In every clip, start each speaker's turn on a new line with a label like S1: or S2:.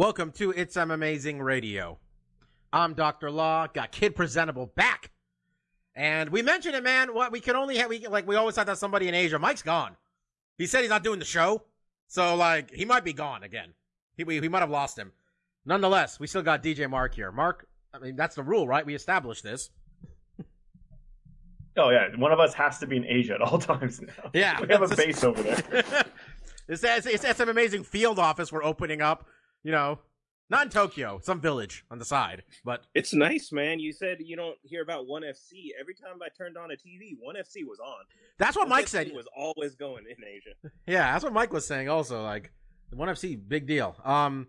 S1: Welcome to It's I'm Amazing Radio. I'm Dr. Law, got Kid Presentable back. And we mentioned it, man. What we can only have, we like we always have to have somebody in Asia. Mike's gone. He said he's not doing the show, so like he might be gone again. He we, we might have lost him. Nonetheless, we still got DJ Mark here. Mark, I mean that's the rule, right? We established this.
S2: Oh yeah, one of us has to be in Asia at all times now.
S1: Yeah,
S2: we have a base over there.
S1: it's, it's, it's, it's an amazing field office we're opening up. You know, not in Tokyo, some village on the side, but
S3: It's nice, man. You said you don't hear about One FC. Every time I turned on a TV, One FC was on.
S1: that's what
S3: One
S1: Mike
S3: FC
S1: said.
S3: was always going in Asia.
S1: Yeah, that's what Mike was saying. Also, like the one FC, big deal. Um,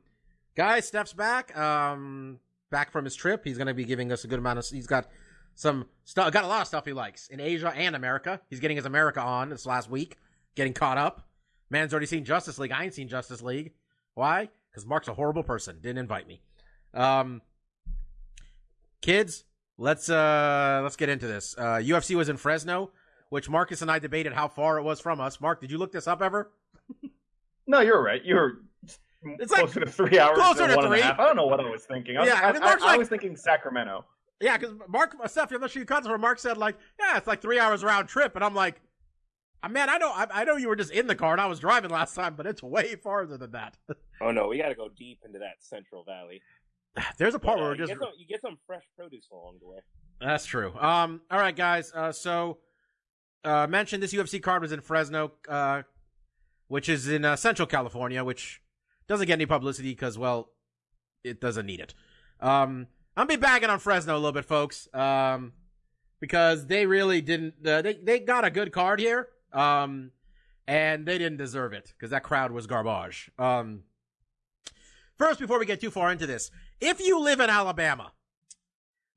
S1: guys, Steph's back. Um, back from his trip. He's gonna be giving us a good amount of. He's got some stuff. Got a lot of stuff he likes in Asia and America. He's getting his America on this last week. Getting caught up. Man's already seen Justice League. I ain't seen Justice League. Why? Because Mark's a horrible person. Didn't invite me. Um, kids, let's uh let's get into this. Uh, UFC was in Fresno, which Marcus and I debated how far it was from us. Mark, did you look this up ever?
S2: No, you're right. You're
S1: It's like
S2: closer to three hours
S1: closer
S2: than
S1: to
S2: one and a
S1: three.
S2: half. I don't know what I was thinking. I was,
S1: Yeah,
S2: I,
S1: I mean,
S2: I- was thinking Sacramento.
S1: Yeah, because Mark, Steph, I'm not sure you caught this, where Mark said like, yeah, it's like three hours round trip, and I'm like, man, I know, I, I know you were just in the car and I was driving last time, but it's way farther than that.
S3: Oh no, we got to go deep into that Central Valley.
S1: There's a part
S3: But, uh,
S1: where we're
S3: you,
S1: just.
S3: get some, you get some fresh produce along the way.
S1: That's true. Um, all right, guys. Uh, so, uh, mentioned this UFC card was in Fresno, uh, which is in uh, Central California, which doesn't get any publicity because, well, it doesn't need it. Um, I'm gonna be bagging on Fresno a little bit, folks. Um, because they really didn't. Uh, they they got a good card here. Um, and they didn't deserve it because that crowd was garbage. Um, first, before we get too far into this, if you live in Alabama,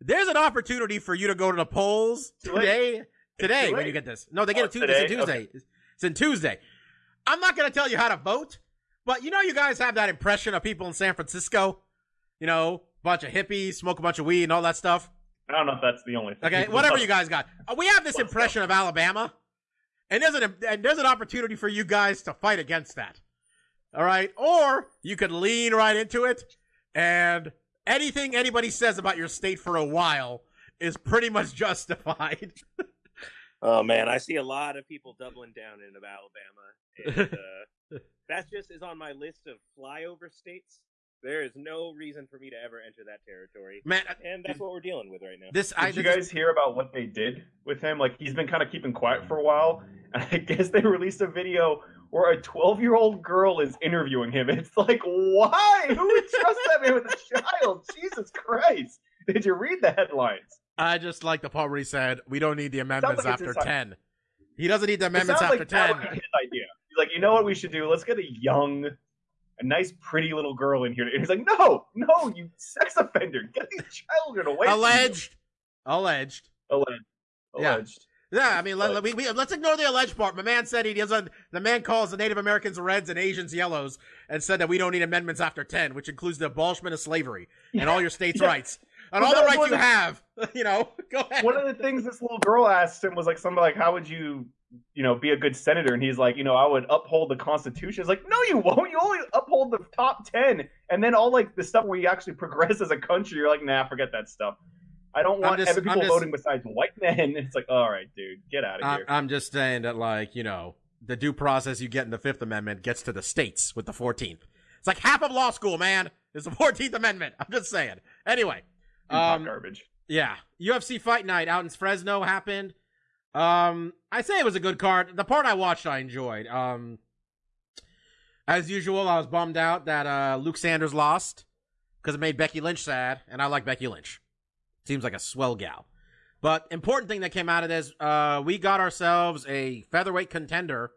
S1: there's an opportunity for you to go to the polls today. Today, when you get this, no, they get
S2: Oh,
S1: it Tuesday. It's Tuesday. It's in Tuesday. I'm not going to tell you how to vote, but you know, you guys have that impression of people in San Francisco. You know, bunch of hippies, smoke a bunch of weed, and all that stuff.
S2: I don't know if that's the only thing.
S1: Okay, whatever you guys got. Uh, We have this impression of Alabama, and there's an and there's an opportunity for you guys to fight against that. All right, or you could lean right into it, and anything anybody says about your state for a while is pretty much justified.
S3: Oh man, I see a lot of people doubling down in Alabama, and uh, that just is on my list of flyover states. There is no reason for me to ever enter that territory,
S1: Man,
S3: and that's what we're dealing with right now.
S1: this I
S2: Did you guys hear about what they did with him? Like he's been kind of keeping quiet for a while, and I guess they released a video where a 12 year old girl is interviewing him. It's like, why? Who would trust that man with a child? Jesus Christ! Did you read the headlines?
S1: I just like the part where he said we don't need the amendments
S2: like
S1: after
S2: his-
S1: ten. He doesn't need the
S2: It
S1: amendments
S2: sounds
S1: after
S2: like that
S1: ten.
S2: was his idea. He's like, you know what we should do? Let's get a young, a nice, pretty little girl in here. And he's like, no, no, you sex offender, get these children away. you."
S1: Alleged, alleged.
S2: alleged,
S1: Yeah.
S2: alleged.
S1: Yeah, I mean, let, let- we, we, let's ignore the alleged part. My man said he doesn't. The man calls the Native Americans reds and Asians yellows, and said that we don't need amendments after ten, which includes the abolishment of slavery and all your states'
S2: Yeah.
S1: rights and
S2: Well,
S1: all the rights you have. You know, go ahead.
S2: One of the things this little girl asked him was like something like, "How would you, you know, be a good senator?" And he's like, "You know, I would uphold the Constitution." It's like, "No, you won't. You only uphold the top ten, and then all like the stuff where you actually progress as a country. You're like, nah, forget that stuff. I don't want
S1: just-
S2: other people
S1: just-
S2: voting besides white men." It's like, all right, dude, get out of
S1: I'm,
S2: here.
S1: I'm just saying that, like, you know, the due process you get in the Fifth Amendment gets to the states with the Fourteenth. It's like half of law school, man, is the Fourteenth Amendment. I'm just saying. Anyway, um,
S2: garbage.
S1: Yeah, UFC Fight Night out in Fresno happened. Um, I say it was a good card. The part I watched, I enjoyed. Um, as usual, I was bummed out that uh, Luke Sanders lost because it made Becky Lynch sad, and I like Becky Lynch. Seems like a swell gal. But important thing that came out of this, uh, we got ourselves a featherweight contender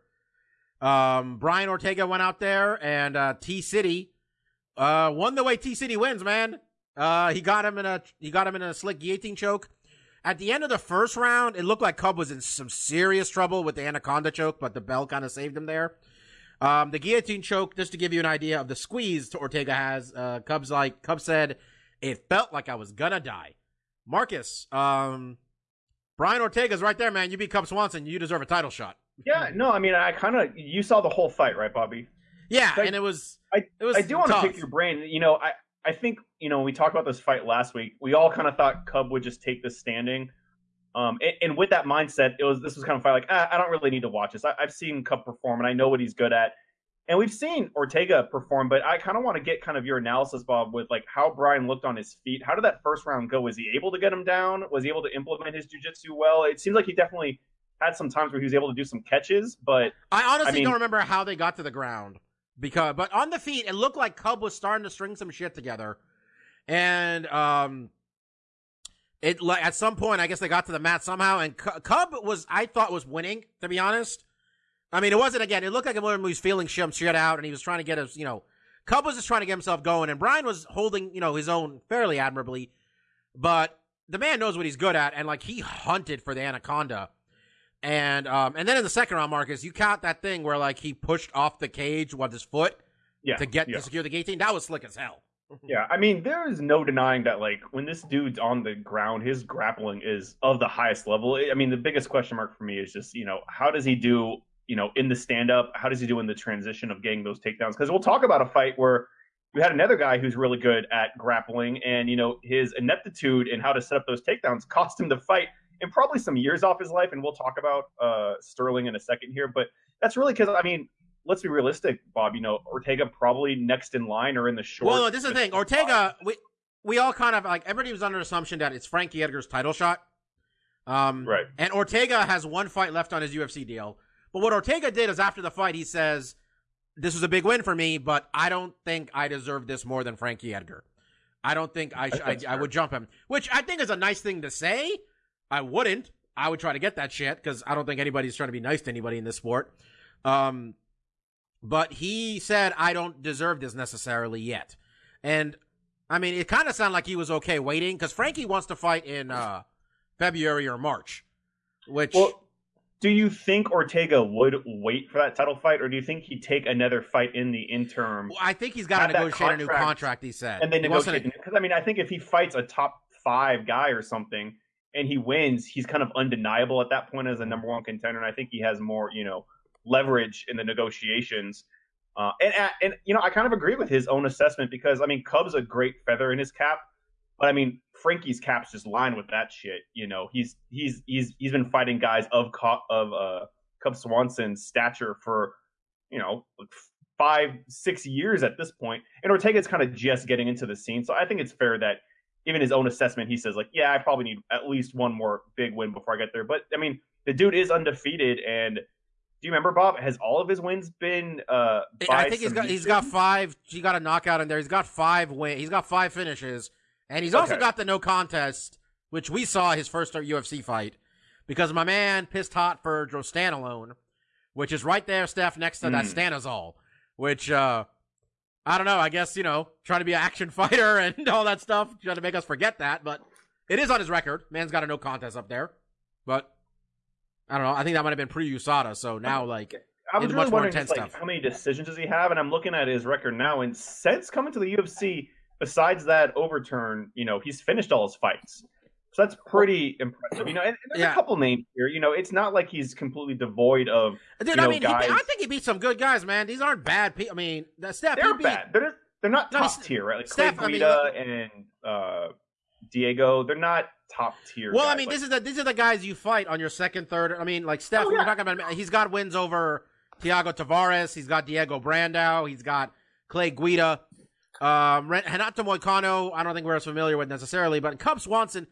S1: Um, Brian Ortega went out there and uh, T City uh, won the way T City wins, man. Uh, he got him in a he got him in a slick guillotine choke. At the end of the first round, it looked like Cub was in some serious trouble with the anaconda choke, but the bell kind of saved him there. Um, the guillotine choke, just to give you an idea of the squeeze to Ortega has, uh, Cub's like Cub said, it felt like I was gonna die. Marcus, um, Brian Ortega's right there, man. You beat Cub Swanson, you deserve a title shot.
S2: Yeah, no, I mean, I kind of you saw the whole fight, right, Bobby?
S1: Yeah, and it was
S2: I-
S1: it was
S2: I do want to pick your brain. You know, I I think you know we talked about this fight last week. We all kind of thought Cub would just take this standing. Um, and, and with that mindset, it was this was kind of fight like ah, I don't really need to watch this. I, I've seen Cub perform, and I know what he's good at. And we've seen Ortega perform, but I kind of want to get kind of your analysis, Bob, with like how Brian looked on his feet. How did that first round go? Was he able to get him down? Was he able to implement his jujitsu well? It seems like he definitely had some times where he was able to do some catches, but
S1: I honestly
S2: I mean-
S1: don't remember how they got to the ground because, but on the feet, it looked like Cub was starting to string some shit together, and um, it like at some point, I guess they got to the mat somehow, and Cub was I thought was winning to be honest. I mean, it wasn't again. It looked like he was feeling some shit out, and he was trying to get his, you know, Cub was just trying to get himself going, and Brian was holding, you know, his own fairly admirably, but the man knows what he's good at, and like he hunted for the anaconda. And um and then in the second round, Marcus, you caught that thing where like he pushed off the cage with his foot
S2: yeah,
S1: to get
S2: yeah.
S1: to secure the guillotine. That was slick as hell.
S2: Yeah, I mean, there is no denying that, like, when this dude's on the ground, his grappling is of the highest level. I mean, the biggest question mark for me is just, you know, how does he do, you know, in the stand up? How does he do in the transition of getting those takedowns? Because we'll talk about a fight where we had another guy who's really good at grappling, and, you know, his ineptitude in how to set up those takedowns cost him the fight and probably some years off his life. And we'll talk about uh, Sterling in a second here. But that's really because, I mean, let's be realistic, Bob. You know, Ortega probably next in line or in the short.
S1: well, no, this is the thing. Ortega, we we all kind of like everybody was under the assumption that it's Frankie Edgar's title shot. Um,
S2: Right.
S1: And Ortega has one fight left on his UFC deal. But what Ortega did is after the fight, he says, "This was a big win for me, but I don't think I deserve this more than Frankie Edgar. I don't think I sh- I, I would jump him." Which I think is a nice thing to say. I wouldn't. I would try to get that shit because I don't think anybody's trying to be nice to anybody in this sport. Um, but he said, I don't deserve this necessarily yet. And I mean, it kind of sounded like he was okay waiting because Frankie wants to fight in uh, February or March, which
S2: Well, do you think Ortega would wait for that title fight, or do you think he'd take another fight in the interim
S1: I think he's got to negotiate a new
S2: contract.
S1: He said,
S2: and then
S1: He wants to-
S2: negotiate? Because I mean, I think if he fights a top five guy or something and he wins, he's kind of undeniable at that point as a number one contender, and I think he has more, you know, leverage in the negotiations. Uh, and and you know, I kind of agree with his own assessment because I mean, Cub's a great feather in his cap, but I mean, Frankie's cap's just lined with that shit. You know, he's he's he's he's been fighting guys of of uh, Cub Swanson's stature for you know like five six years at this point, and Ortega's kind of just getting into the scene. So I think it's fair that even his own assessment, he says like, yeah, I probably need at least one more big win before I get there. But I mean, the dude is undefeated, and do you remember Bob? Has all of his wins been? Uh,
S1: I think he's got he's got five. He got a knockout in there. He's got five win. He's got five finishes, and he's also
S2: Okay.
S1: got the no contest, which we saw his first UFC fight because my man pissed hot for drostanolone, which is right there, Steph, next to that
S2: Hmm.
S1: Stanozol, which uh I don't know. I guess you know trying to be an action fighter and all that stuff, trying to make us forget that, but it is on his record. Man's got a no contest up there, but. I don't know. I think that might have been pre-USADA, so now like
S2: I was really
S1: much more
S2: wondering
S1: intense
S2: just, like,
S1: stuff.
S2: how many decisions does he have? And I'm looking at his record now, and since coming to the UFC, besides that overturn, you know, he's finished all his fights. So that's pretty impressive. You know, and, and there's
S1: Yeah.
S2: a couple names here. You know, it's not like he's completely devoid of.
S1: Dude,
S2: you
S1: I
S2: know,
S1: mean, he,
S2: guys-
S1: I think he beat some good guys, man. These aren't bad people. I mean, Steph,
S2: They're
S1: beat,
S2: bad. They're they're not
S1: No,
S2: top tier, right? Like
S1: Steph, I
S2: Clay
S1: mean,
S2: Guida and uh, Diego, they're not top tier.
S1: Well, I mean,
S2: Like,
S1: this is the these are the guys you fight on your second, third. I mean, like Steph,
S2: Oh,
S1: we we're talking about. He's got wins over Thiago Tavares. He's got Diego Brandao. He's got Clay Guida. Um, Ren- Renato Moicano. I don't think we're as familiar with necessarily, but Cub Swanson.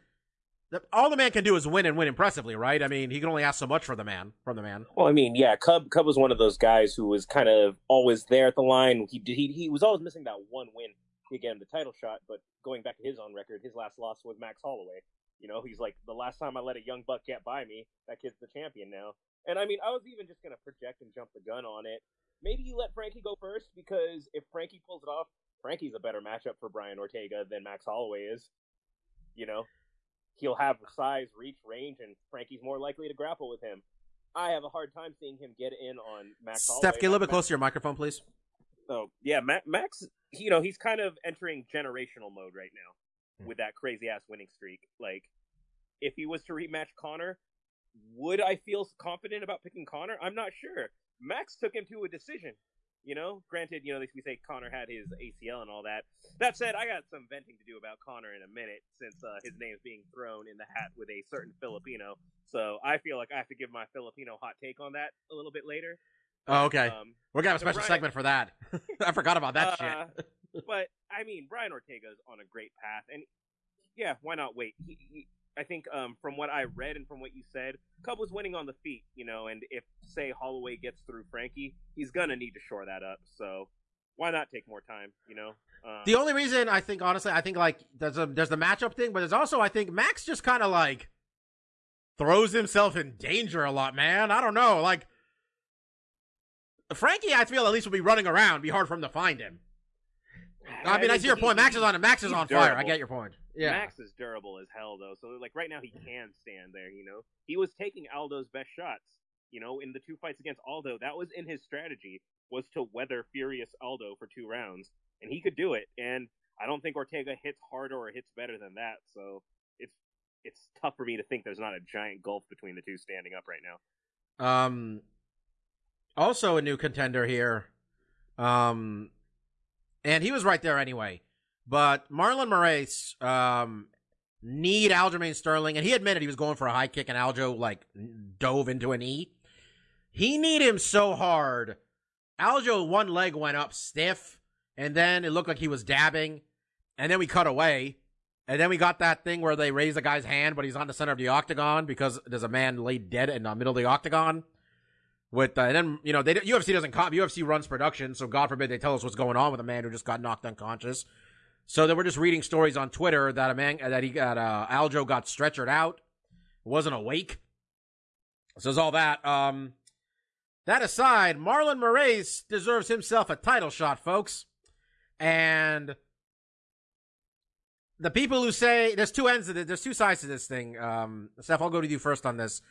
S1: All the man can do is win and win impressively, right? I mean, he can only ask so much for the man from the man.
S3: Well, I mean, yeah, Cub Cub was one of those guys who was kind of always there at the line. He he he was always missing that one win to get him the title shot. But going back to his own record, his last loss was Max Holloway. You know, he's like, the last time I let a young buck get by me, that kid's the champion now. And I mean, I was even just gonna project and jump the gun on it. Maybe you let Frankie go first because if Frankie pulls it off, Frankie's a better matchup for Brian Ortega than Max Holloway is. You know, he'll have size, reach, range, and Frankie's more likely to grapple with him. I have a hard time seeing him get in on Max. Holloway.
S1: Steph, get a little bit
S3: Max-
S1: closer to your microphone, please.
S3: Oh yeah, Ma- Max. You know he's kind of entering generational mode right now hmm. with that crazy ass winning streak. Like, if he was to rematch Conor, would I feel confident about picking Conor? I'm not sure. Max took him to a decision. You know, granted, you know we say Conor had his ACL and all that. That said, I got some venting to do about Connor in a minute since uh, his name's being thrown in the hat with a certain Filipino. So I feel like I have to give my Filipino hot take on that a little bit later.
S1: Oh, okay.
S3: Um,
S1: We're gonna have a special
S3: Brian-
S1: segment for that. I forgot about that
S3: uh,
S1: shit.
S3: but I mean, Brian Ortega's on a great path, and yeah, why not wait? He, he, I think um, from what I read and from what you said, Cub was winning on the feet, you know, and if say Holloway gets through Frankie, he's gonna need to shore that up. So why not take more time, you know? Um,
S1: The only reason I think, honestly, I think like there's a there's the matchup thing, but there's also I think Max just kind of like throws himself in danger a lot, man. I don't know, like Frankie, I feel at least will be running around, be hard for him to find him. I mean, I see your point. Max is on it. Max is on fire. I get your point. Yeah.
S3: Max is durable as hell though, so like right now he can stand there. You know, he was taking Aldo's best shots. You know, in the two fights against Aldo, that was in his strategy was to weather furious Aldo for two rounds, and he could do it. And I don't think Ortega hits harder or hits better than that. So it's it's tough for me to think there's not a giant gulf between the two standing up right now.
S1: Um, also a new contender here. Um, and he was right there anyway. But Marlon Moraes, um, kneed Aljamain Sterling, and he admitted he was going for a high kick, and Aljo like dove into a knee. He kneed him so hard. Aljo one leg went up stiff, and then it looked like he was dabbing, and then we cut away. And then we got that thing where they raise the guy's hand, but he's on the center of the octagon because there's a man laid dead in the middle of the octagon. With uh, and then you know they UFC doesn't com- UFC runs production, so God forbid they tell us what's going on with a man who just got knocked unconscious. So then we're just reading stories on Twitter that a man that he got uh, Aljo got stretchered out, wasn't awake. So there's all that. Um, that aside, Marlon Moraes deserves himself a title shot, folks. And the people who say there's two ends of it, there's two sides to this thing. Um, Steph, I'll go to you first on this,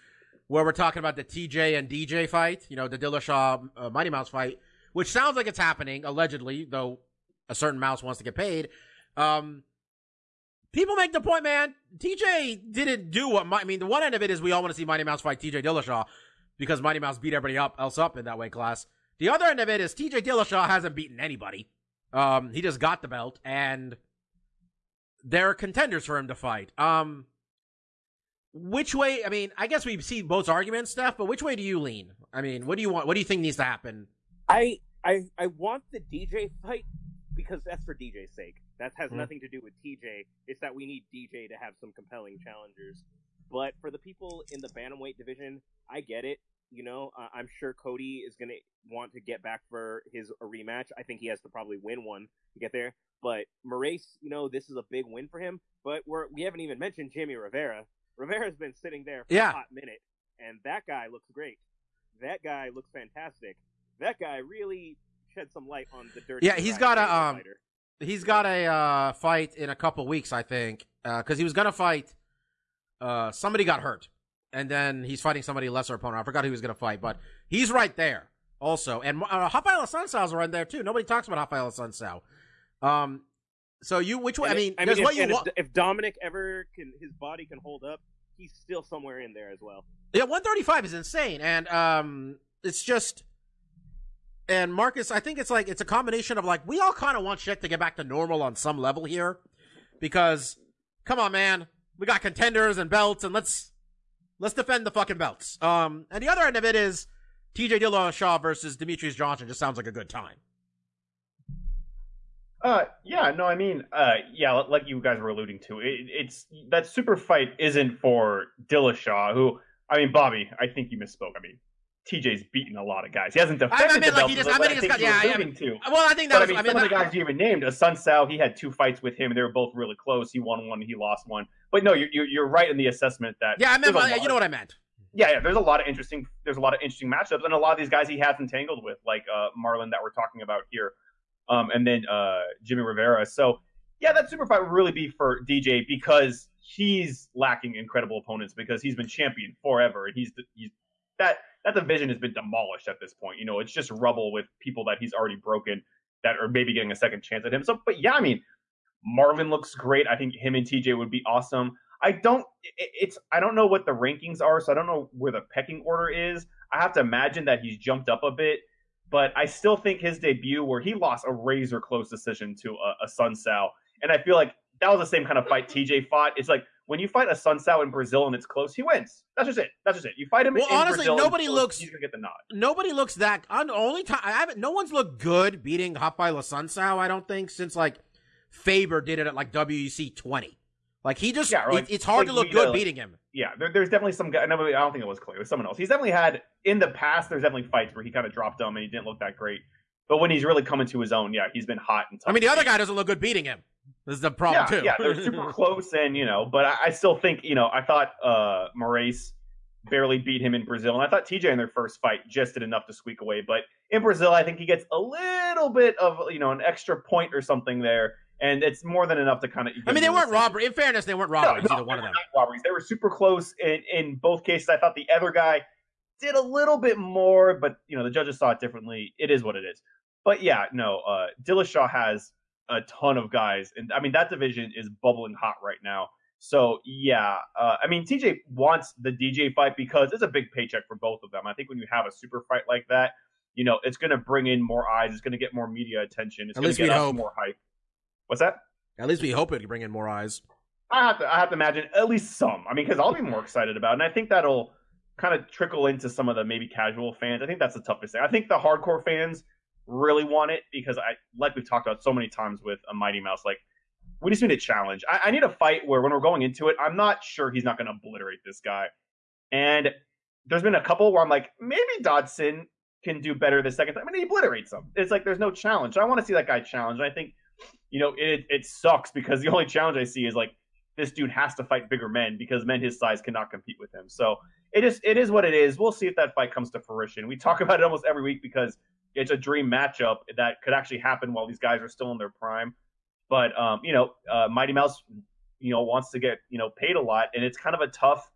S1: where we're talking about the TJ and DJ fight, you know, the Dillashaw uh, Mighty Mouse fight, which sounds like it's happening allegedly, though a certain mouse wants to get paid. Um, people make the point, man. TJ didn't do what I mean. The one end of it is we all want to see Mighty Mouse fight TJ Dillashaw because Mighty Mouse beat everybody up else up in that weight class. The other end of it is TJ Dillashaw hasn't beaten anybody. Um, he just got the belt and there are contenders for him to fight. Um, which way? I mean, I guess we see both arguments, Steph. But which way do you lean? I mean, what do you want? What do you think needs to happen?
S3: I I I want the DJ fight because that's for DJ's sake. That has
S1: Mhm.
S3: nothing to do with TJ. It's that we need DJ to have some compelling challengers. But for the people in the bantamweight division, I get it. You know, uh, I'm sure Cody is going to want to get back for his a rematch. I think he has to probably win one to get there. But Moraes, you know, this is a big win for him. But we're we haven't even mentioned Jimmy Rivera. Rivera's been sitting there for
S1: Yeah.
S3: a hot minute, and that guy looks great. That guy looks fantastic. That guy really shed some light on the dirty.
S1: Yeah, he's got a, um,
S3: fighter.
S1: He's got a uh, fight in a couple weeks, I think, because he was gonna fight. Uh, somebody got hurt, and then he's fighting somebody lesser opponent. I forgot who he was gonna fight, but he's right there also. And uh, Raphael Assuncao's right there too. Nobody talks about Raphael Assuncao. Um, so you which way? I mean,
S3: I mean,
S1: what
S3: if,
S1: you
S3: and
S1: want.
S3: if, if Dominick ever can, his body can hold up, he's still somewhere in there as well.
S1: Yeah, 135 is insane, and um, it's just. And Marcus, I think it's like it's a combination of like we all kind of want shit to get back to normal on some level here, because come on, man, we got contenders and belts, and let's let's defend the fucking belts. Um, and the other end of it is T.J. Dillashaw versus Demetrious Johnson. Just sounds like a good time.
S2: Uh, yeah, no, I mean, uh, yeah, like you guys were alluding to, it, it's that super fight isn't for Dillashaw, who, I mean, Bobby, I think you misspoke. I mean, TJ's beaten a lot of guys. He hasn't
S1: I
S2: defended
S1: meant
S2: the
S1: like he
S2: belt,
S1: just- I mean, he just
S2: think
S1: got-
S2: he
S1: yeah,
S2: to.
S1: Well, I think that
S2: But I
S1: was.
S2: mean,
S1: I mean,
S2: some of the guys you even named, Sun Sal, he had two fights with him, and they were both really close. He won one, he lost one. But no, you're you're, right in the assessment that
S1: yeah, I meant.
S2: a
S1: You know what I meant.
S2: yeah, yeah. There's a lot of interesting. There's a lot of interesting matchups, and a lot of these guys he has entangled with, like uh, Marlon that we're talking about here, um, and then uh, Jimmy Rivera. So yeah, that super fight would really be for DJ because he's lacking incredible opponents because he's been champion forever, and he's he's that that division has been demolished at this point. You know, it's just rubble with people that he's already broken that are maybe getting a second chance at him. So, but yeah, I mean, Marvin looks great. I think him and TJ would be awesome. I don't. it- It's. I don't know what the rankings are, so I don't know where the pecking order is. I have to imagine that he's jumped up a bit, but I still think his debut, where he lost a razor close decision to a, a Sun Sao, and I feel like that was the same kind of fight TJ fought. It's like when you fight a Sun Sao in Brazil and it's close, he wins. That's just it. That's just it. You fight him.
S1: Well,
S2: in
S1: honestly,
S2: Brazil
S1: nobody
S2: close,
S1: looks-
S2: He's gonna get the nod.
S1: Nobody looks that. On only time I haven't. No one's looked good beating by La Sunsao. I don't think since like Faber did it at like WEC 20. Like he just.
S2: Yeah, like-
S1: it- it's hard
S2: like
S1: to look
S2: Guida,
S1: good beating him.
S2: Yeah, there, there's definitely some guy. No, I don't think it was Clay. It was someone else. He's definitely had in the past. There's definitely fights where he kind of dropped him and he didn't look that great. But when he's really coming to his own, yeah, he's been hot and tough.
S1: I mean, the other guy doesn't look good beating him. This is the problem
S2: yeah,
S1: too.
S2: yeah, they're super close, and you know, but I, I still think you know, I thought uh Moraes barely beat him in Brazil, and I thought TJ in their first fight just did enough to squeak away. But in Brazil, I think he gets a little bit of you know an extra point or something there, and it's more than enough to kind of.
S1: I mean, they weren't robbery. In fairness, they weren't robberies.
S2: no,
S1: either one of
S2: they
S1: them.
S2: robberies. They were super close in, in both cases. I thought the other guy did a little bit more, but you know the judges saw it differently. It is what it is. But yeah, no, uh, Dillashaw has a ton of guys, and I mean that division is bubbling hot right now. So yeah, uh, I mean TJ wants the DJ fight because it's a big paycheck for both of them. I think when you have a super fight like that, you know it's going to bring in more eyes. It's going to get more media attention. It's going to get more hype. What's that?
S1: At least we hope it could bring in more eyes.
S2: I have to I have to imagine at least some. I mean, because I'll be more excited about, it. and I think that'll kind of trickle into some of the maybe casual fans. I think that's the toughest thing. I think the hardcore fans really want it because I like we've talked about so many times with a Mighty Mouse. Like we just need a challenge. I, I need a fight where when we're going into it, I'm not sure he's not going to obliterate this guy. And there's been a couple where I'm like, maybe Dodson can do better the second time, and he obliterates him. It's like there's no challenge. I want to see that guy challenge. And I think, you know, it it sucks because the only challenge I see is like this dude has to fight bigger men because men his size cannot compete with him. So it is it is what it is. We'll see if that fight comes to fruition. We talk about it almost every week because it's a dream matchup that could actually happen while these guys are still in their prime. But um, you know, uh, Mighty Mouse, you know, wants to get you know paid a lot, and it's kind of a tough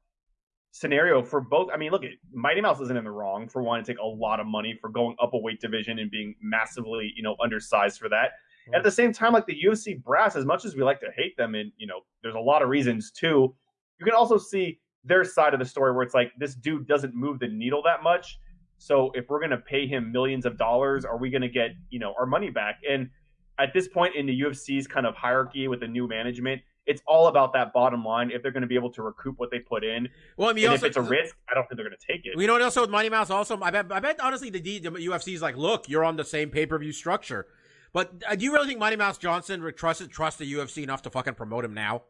S2: scenario for both. I mean, look, Mighty Mouse isn't in the wrong for wanting to take a lot of money for going up a weight division and being massively you know undersized for that. At the same time, like the UFC brass, as much as we like to hate them, and you know, there's a lot of reasons too. You can also see their side of the story where it's like this dude doesn't move the needle that much. So if we're gonna pay him millions of dollars, are we gonna get you know our money back? And at this point in the UFC's kind of hierarchy with the new management, it's all about that bottom line. If they're going to be able to recoup what they put in,
S1: Well, I mean,
S2: and
S1: also,
S2: if it's a risk, I don't think they're going to take it.
S1: You know what? Also with Money Mouse, also I bet, I bet honestly the, D, the UFC is like, look, you're on the same pay per view structure. But uh, do you really think Mighty Mouse Johnson would trust trust the UFC enough to fucking promote him now?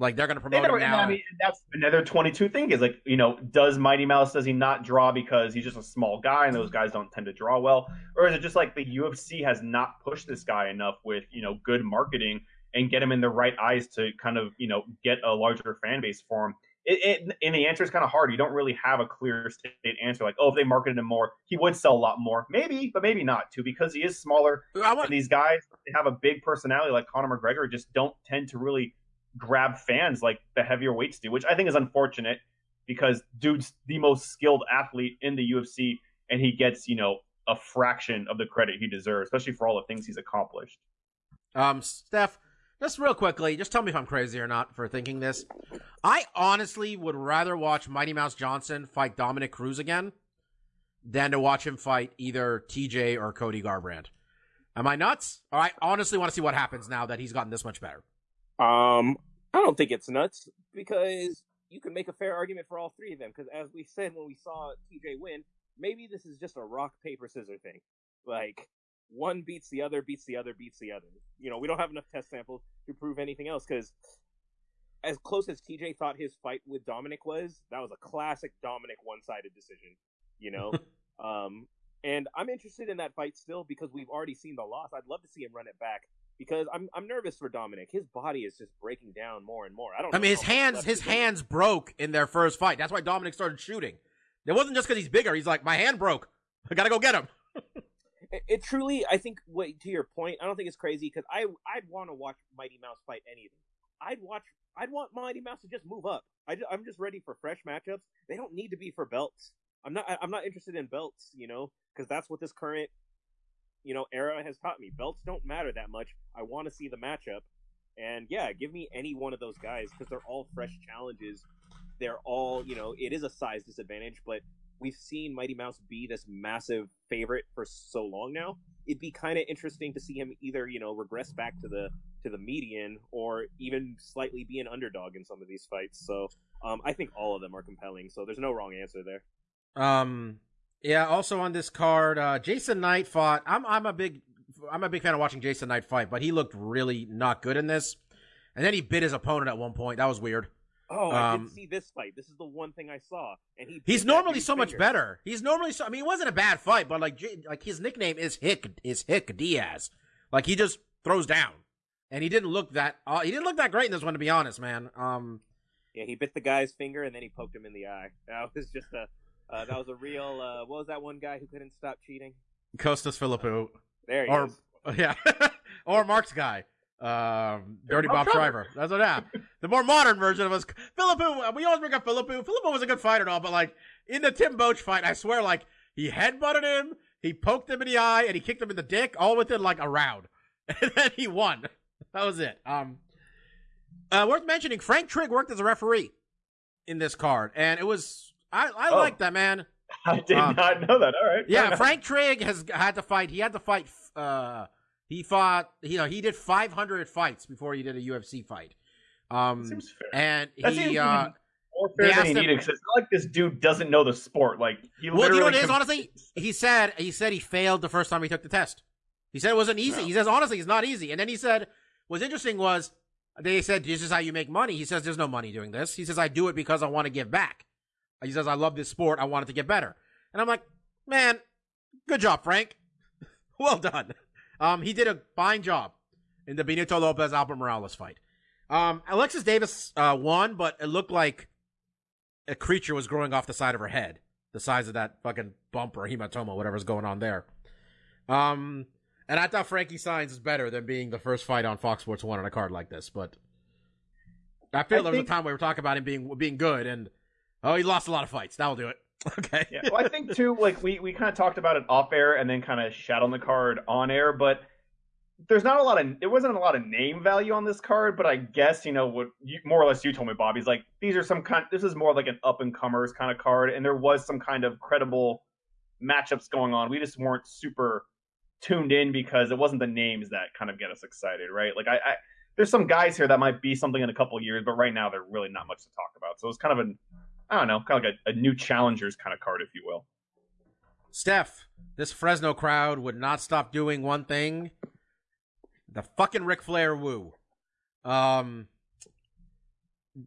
S1: Like they're gonna promote
S2: never,
S1: him now?
S2: I mean, that's another 22 thing is like, you know, does Mighty Mouse, does he not draw because he's just a small guy and those guys don't tend to draw well? Or is it just like the UFC has not pushed this guy enough with, you know, good marketing and get him in the right eyes to kind of, you know, get a larger fan base for him? It, it, and the answer is kind of hard. You don't really have a clear state answer like, oh, if they marketed him more, he would sell a lot more. Maybe, but maybe not too, because he is smaller.
S1: Want,
S2: And these guys they have a big personality like Conor McGregor just don't tend to really grab fans like the heavier weights do, which I think is unfortunate because dude's the most skilled athlete in the UFC and he gets, you know, a fraction of the credit he deserves, especially for all the things he's accomplished.
S1: Um, Steph, just real quickly, just tell me if I'm crazy or not for thinking this. I honestly would rather watch Mighty Mouse Johnson fight Dominick Cruz again than to watch him fight either TJ or Cody Garbrandt. Am I nuts? Or I honestly want to see what happens now that he's gotten this much better.
S3: Um, I don't think it's nuts because you can make a fair argument for all three of them. Because as we said when we saw TJ win, maybe this is just a rock paper scissors thing. Like one beats the other, beats the other, beats the other. You know, we don't have enough test samples to prove anything else. Because as close as TJ thought his fight with Dominick was, that was a classic Dominick one-sided decision. you know. um, and I'm interested in that fight still because we've already seen the loss. I'd love to see him run it back because I'm I'm nervous for Dominick. His body is just breaking down more and more. I don't.
S1: I
S3: know
S1: mean, his hands his
S3: is in-
S1: hands broke in their first fight. That's why Dominick started shooting. It wasn't just because he's bigger. He's like, my hand broke. I gotta go get him.
S3: It, truly, I think. To your point, I don't think it's crazy because I I'd want to watch Mighty Mouse fight anything. I'd watch. I'd want Mighty Mouse to just move up. I, just, I'm just ready for fresh matchups. They don't need to be for belts. I'm not. I'm not interested in belts. You know, because that's what this current, you know, era has taught me. Belts don't matter that much. I want to see the matchup, and yeah, give me any one of those guys because they're all fresh challenges. They're all, you know, it is a size disadvantage, but we've seen Mighty Mouse be this massive favorite for so long now. It'd be kind of interesting to see him either, you know, regress back to the to the median or even slightly be an underdog in some of these fights. So um, I think all of them are compelling. So there's no wrong answer there.
S1: Um, yeah. Also on this card, uh, Jason Knight fought. I'm I'm a big I'm a big fan of watching Jason Knight fight, but he looked really not good in this. And then he bit his opponent at one point. That was weird.
S3: Oh, I
S1: Um,
S3: didn't see this fight. This is the one thing I saw, and he.
S1: He's normally so much better. He's normally so. I mean, it wasn't a bad fight, but like, like his nickname is Hick is Hick Diaz. Like he just throws down, and he didn't look that. Uh, he didn't look that great in this one, to be honest, man. Um,
S3: Yeah, he bit the guy's finger and then he poked him in the eye. That was just a. Uh, that was a real. Uh, what was that one guy who couldn't stop cheating?
S1: Costas Philippou,
S3: There he
S1: or
S3: is.
S1: yeah, or Mark's guy, um, Dirty
S2: Bob
S1: Bob Shriver. That's what yeah. The more modern version of us, Philippou. We always bring up Philippou. Philippou was a good fighter and all, but like in the Tim Boetsch fight, I swear, like he headbutted him, he poked him in the eye, and he kicked him in the dick, all within like a round, and then he won. That was it. Um, uh, worth mentioning, Frank Trigg worked as a referee in this card, and it was I I
S2: Oh.
S1: like that man.
S2: I did
S1: Uh,
S2: not know that. All right.
S1: Yeah. Frank Trigg has had to fight. He had to fight. Uh, he fought. You know, he did 500 fights before he did a UFC fight. Um,
S2: Seems fair.
S1: and
S2: That
S1: he. Uh,
S2: More
S1: they
S2: fair than he needed because it's not like this dude doesn't know the sport. Like he
S1: well, you know what it is? Honestly, he said he said he failed the first time he took the test. He said it wasn't easy.
S2: No.
S1: He says honestly, it's not easy. And then he said, what's interesting was they said this is how you make money. He says there's no money doing this. He says I do it because I want to give back. He says I love this sport. I want it to get better. And I'm like, man, good job, Frank. well done. Um, he did a fine job in the Benito Lopez Albert Morales fight. Um, Alexis Davis uh, won, but it looked like a creature was growing off the side of her head, the size of that fucking bump or hematoma, whatever's going on there. Um, and I thought Frankie Saenz is better than being the first fight on Fox Sports One on a card like this, but I feel
S2: I
S1: there was a time we were talking about him being being good, and oh, he lost a lot of fights. That'll do it. Okay.
S2: Yeah, well, I think too. Like we we kind of talked about it off air and then kind of shat on the card on air, but there's not a lot of there wasn't a lot of name value on this card. But I guess you know what you, more or less you told me, Bobby's like these are some kind. This is more like an up and comers kind of card, and there was some kind of credible matchups going on. We just weren't super tuned in because it wasn't the names that kind of get us excited, right? Like I. I there's some guys here that might be something in a couple years, but right now they're really not much to talk about. So it's kind of an I don't know, kind of like a, a new challengers kind of card, if you will.
S1: Steph, this Fresno crowd would not stop doing one thing. The fucking Ric Flair woo. Um,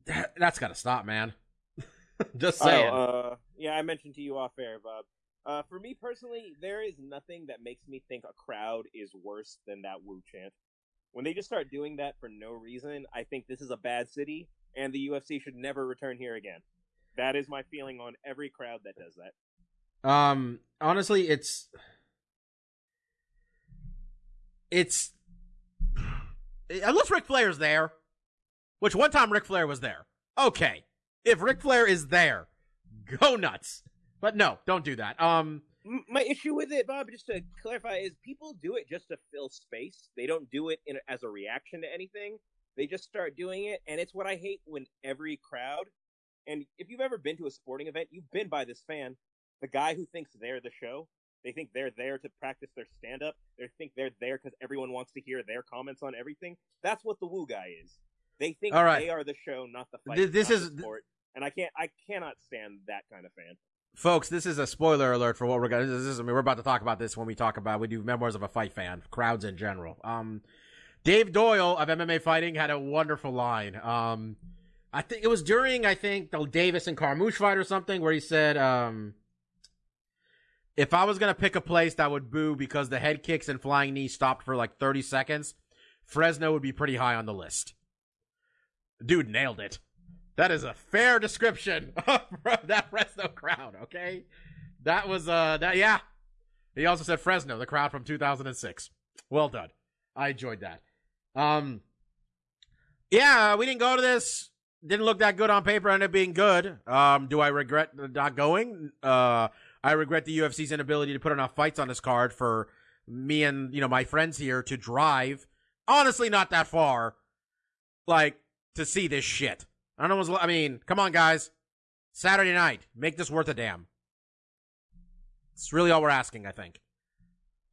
S1: that, that's got to stop, man. Just saying.
S3: Oh, uh, yeah, I mentioned to you off air, Bob. Uh, for me personally, there is nothing that makes me think a crowd is worse than that woo chant. When they just start doing that for no reason, I think this is a bad city, and the UFC should never return here again. That is my feeling on every crowd that does that.
S1: Um, honestly, it's it's unless Ric Flair's there, which one time Ric Flair was there. Okay, if Ric Flair is there, go nuts. But no, don't do that. Um,
S3: My issue with it, Bob, just to clarify, is people do it just to fill space. They don't do it in, as a reaction to anything. They just start doing it, and it's what I hate when every crowd. And if you've ever been to a sporting event, you've been by this fan, the guy who thinks they're the show. They think they're there to practice their stand up. They think they're there because everyone wants to hear their comments on everything. That's what the woo guy is. They think
S1: All right.
S3: they are the show, not the fight.
S1: Th- this is-
S3: sport. And I can't, I cannot stand that kind of fan.
S1: folks, this is a spoiler alert for what we're gonna. This is, I mean, we're about to talk about this when we talk about we do memoirs of a fight fan, crowds in general. Um, Dave Doyle of MMA Fighting had a wonderful line. Um, I think it was during I think the Davis and Carmouche fight or something where he said, um, if I was gonna pick a place that would boo because the head kicks and flying knee stopped for like 30 seconds, Fresno would be pretty high on the list. Dude nailed it. That is a fair description of that Fresno crowd, okay? That was uh that yeah. He also said Fresno, the crowd from 2006. Well done. I enjoyed that. Um yeah, we didn't go to this. Didn't look that good on paper. Ended up being good. Um, do I regret not going? Uh, I regret the UFC's inability to put enough fights on this card for me and you know my friends here to drive. Honestly, not that far, like to see this shit. I don't know. I mean, come on, guys. Saturday night, make this worth a damn. It's really all we're asking, I think.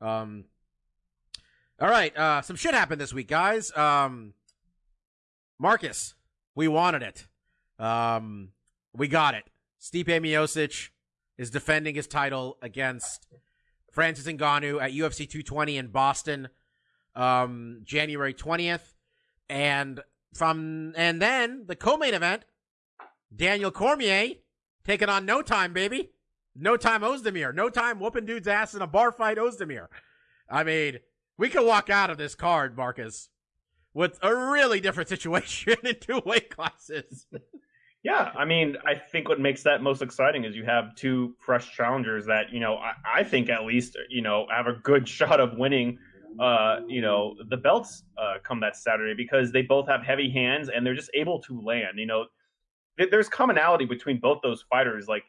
S1: Um. All right. Uh, some shit happened this week, guys. Um. Marcus, we wanted it. Um, we got it. Stipe Miocic is defending his title against Francis Ngannou at UFC 220 in Boston, um, January 20th, and from and then the co-main event, Daniel Cormier taking on No Time, baby, No Time Ozdemir, No Time whooping dude's ass in a bar fight, Ozdemir. I mean, we could walk out of this card, Marcus with a really different situation in two weight classes.
S2: Yeah, I mean, I think what makes that most exciting is you have two fresh challengers that, you know, I, I think at least, you know, have a good shot of winning, uh, you know, the belts uh, come that Saturday because they both have heavy hands and they're just able to land. You know, there's commonality between both those fighters. Like,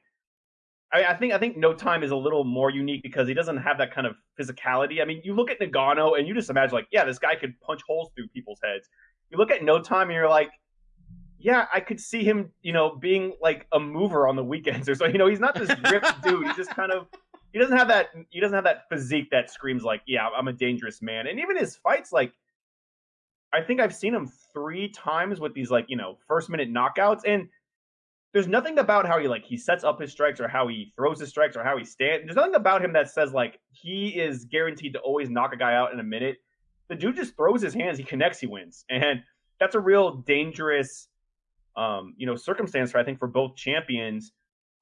S2: I, I, think I think No Time is a little more unique because he doesn't have that kind of physicality. I mean, you look at Ngannou and you just imagine like, yeah, this guy could punch holes through people's heads. You look at No Time and you're like, yeah, I could see him, you know, being like a mover on the weekends or so. You know, he's not this ripped dude. He's just kind of he doesn't have that he doesn't have that physique that screams like, yeah, I'm a dangerous man. And even his fights, like, I think I've seen him three times with these like you know first minute knockouts and there's nothing about how he like he sets up his strikes or how he throws his strikes or how he stands. There's nothing about him that says like he is guaranteed to always knock a guy out in a minute. The dude just throws his hands, he connects, he wins, and that's a real dangerous, um, you know, circumstance for I think for both champions.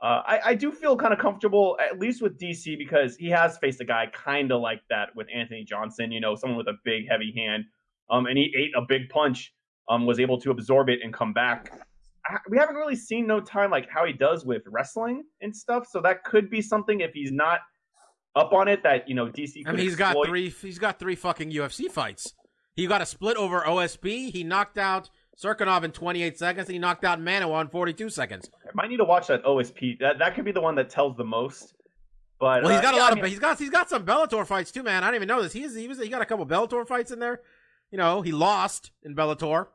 S2: Uh, I, I do feel kind of comfortable, at least with DC, because he has faced a guy kind of like that with Anthony Johnson. You know, someone with a big, heavy hand, um, and he ate a big punch, um, was able to absorb it and come back we haven't really seen no time like how he does with wrestling and stuff. So that could be something if he's not up on it that you know DC.
S1: I mean, he's
S2: exploit.
S1: got three. He's got three fucking UFC fights. He got a split over OSP. He knocked out Cirkunov in 28 seconds, and he knocked out Manuwa in 42 seconds.
S2: I might need to watch that OSP. That that could be the one that tells the most. But
S1: well, he's got
S2: uh,
S1: a
S2: yeah,
S1: lot
S2: I mean,
S1: of. He's got he's got some Bellator fights too, man. I didn't even know this. He's he was he got a couple Bellator fights in there. You know, he lost in Bellator.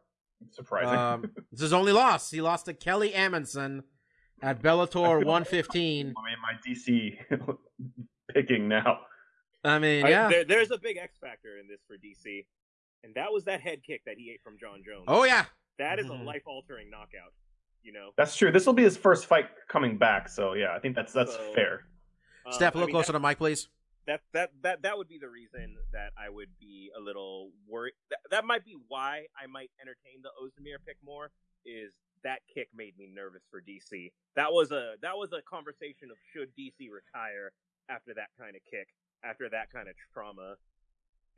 S2: Surprising.
S1: Um, it's his only loss. He lost to Kelly Amundsen at Bellator 115.
S2: I mean, my DC picking now.
S1: I mean,
S3: I-
S1: yeah.
S3: there, there's a big X factor in this for DC, and that was that head kick that he ate from Jon Jones.
S1: Oh yeah.
S3: that is a
S1: Mhm.
S3: life altering knockout. You know,
S2: That's true. This will be his first fight coming back, so yeah, I think that's that's
S3: So-
S2: fair.
S3: Um,
S1: Steph, a
S3: I
S1: little
S3: mean,
S1: closer
S3: that,
S1: to the mic, please.
S3: That that that that would be the reason that I would be a little worried. That, that might be why I might entertain the Ozdemir pick more. Is that kick made me nervous for DC? That was a that was a conversation of should DC retire after that kind of kick, after that kind of trauma,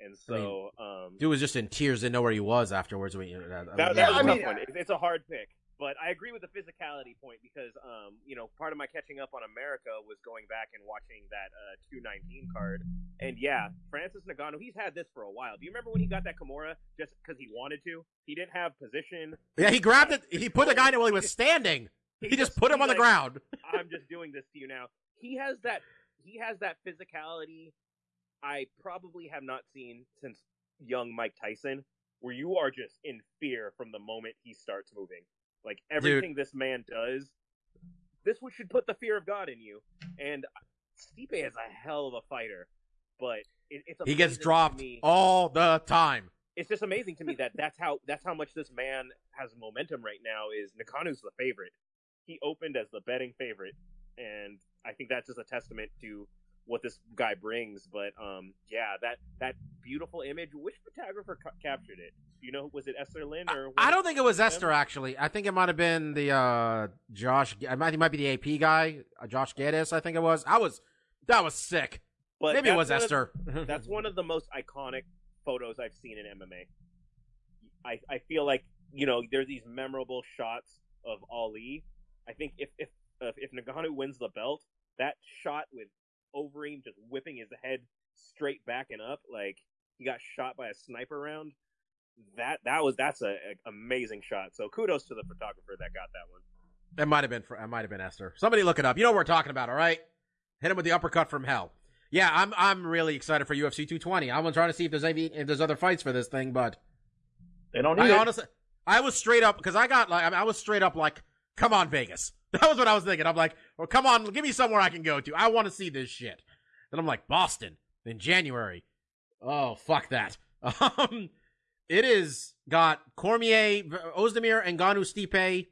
S3: and so um,
S1: Dude was just in tears. Didn't know where he was afterwards. When, uh, I mean,
S3: that,
S1: yeah.
S3: that was
S2: I
S3: a
S2: mean,
S3: tough one. It- It's a hard pick, but I agree with the physicality point because, um, you know, part of my catching up on America was going back and watching that uh, 219 card, and yeah, Francis Ngannou, he's had this for a while. Do you remember when he got that Kimura just because he wanted to? He didn't have position.
S1: yeah, he grabbed it. He put the guy in while he was standing. He just put him on the ground.
S3: I'm just doing this to you now. He has that. He has that physicality. I probably have not seen since young Mike Tyson, where you are just in fear from the moment he starts moving. Like everything this man does, this should put the fear of God in you. And Stipe is a hell of a fighter, but it, it's
S1: He gets dropped
S3: me-
S1: all the time.
S3: it's just amazing to me that that's how that's how much this man has momentum right now. Is Ngannou's the favorite? He opened as the betting favorite, and I think that's just a testament to what this guy brings. But um, yeah, that that beautiful image. Which photographer ca- captured it? You know? Was it Esther Lin or?
S1: I don't think it was Esther actually. I think it might have been the uh Josh. I might, he might be the AP guy, uh, Josh Geddes. I think it was. I was That was sick.
S3: But
S1: Maybe it was
S3: one of-
S1: Esther.
S3: that's one of the most iconic photos I've seen in MMA. I I feel like you know there's these memorable shots of Ali. I think if if uh, if Ngannou wins the belt, that shot with Overeem just whipping his head straight back and up like he got shot by a sniper round. That that was that's a, a amazing shot. So kudos to the photographer that got that one.
S1: It might have been. It might have been Esther. Somebody look it up. You know what we're talking about, all right? Hit him with the uppercut from hell. Yeah, I'm. I'm really excited for UFC 220. I'm trying to see if there's any, if there's other fights for this thing, but
S2: They don't need
S1: I
S2: it.
S1: honestly, I was straight up because I got like I, mean, I was straight up like, come on Vegas. That was what I was thinking. I'm like, well, come on, give me somewhere I can go to. I want to see this shit. Then I'm like, Boston in January. Oh fuck that. Um, it is got Cormier, Ozdemir, and Ngannou Stipe,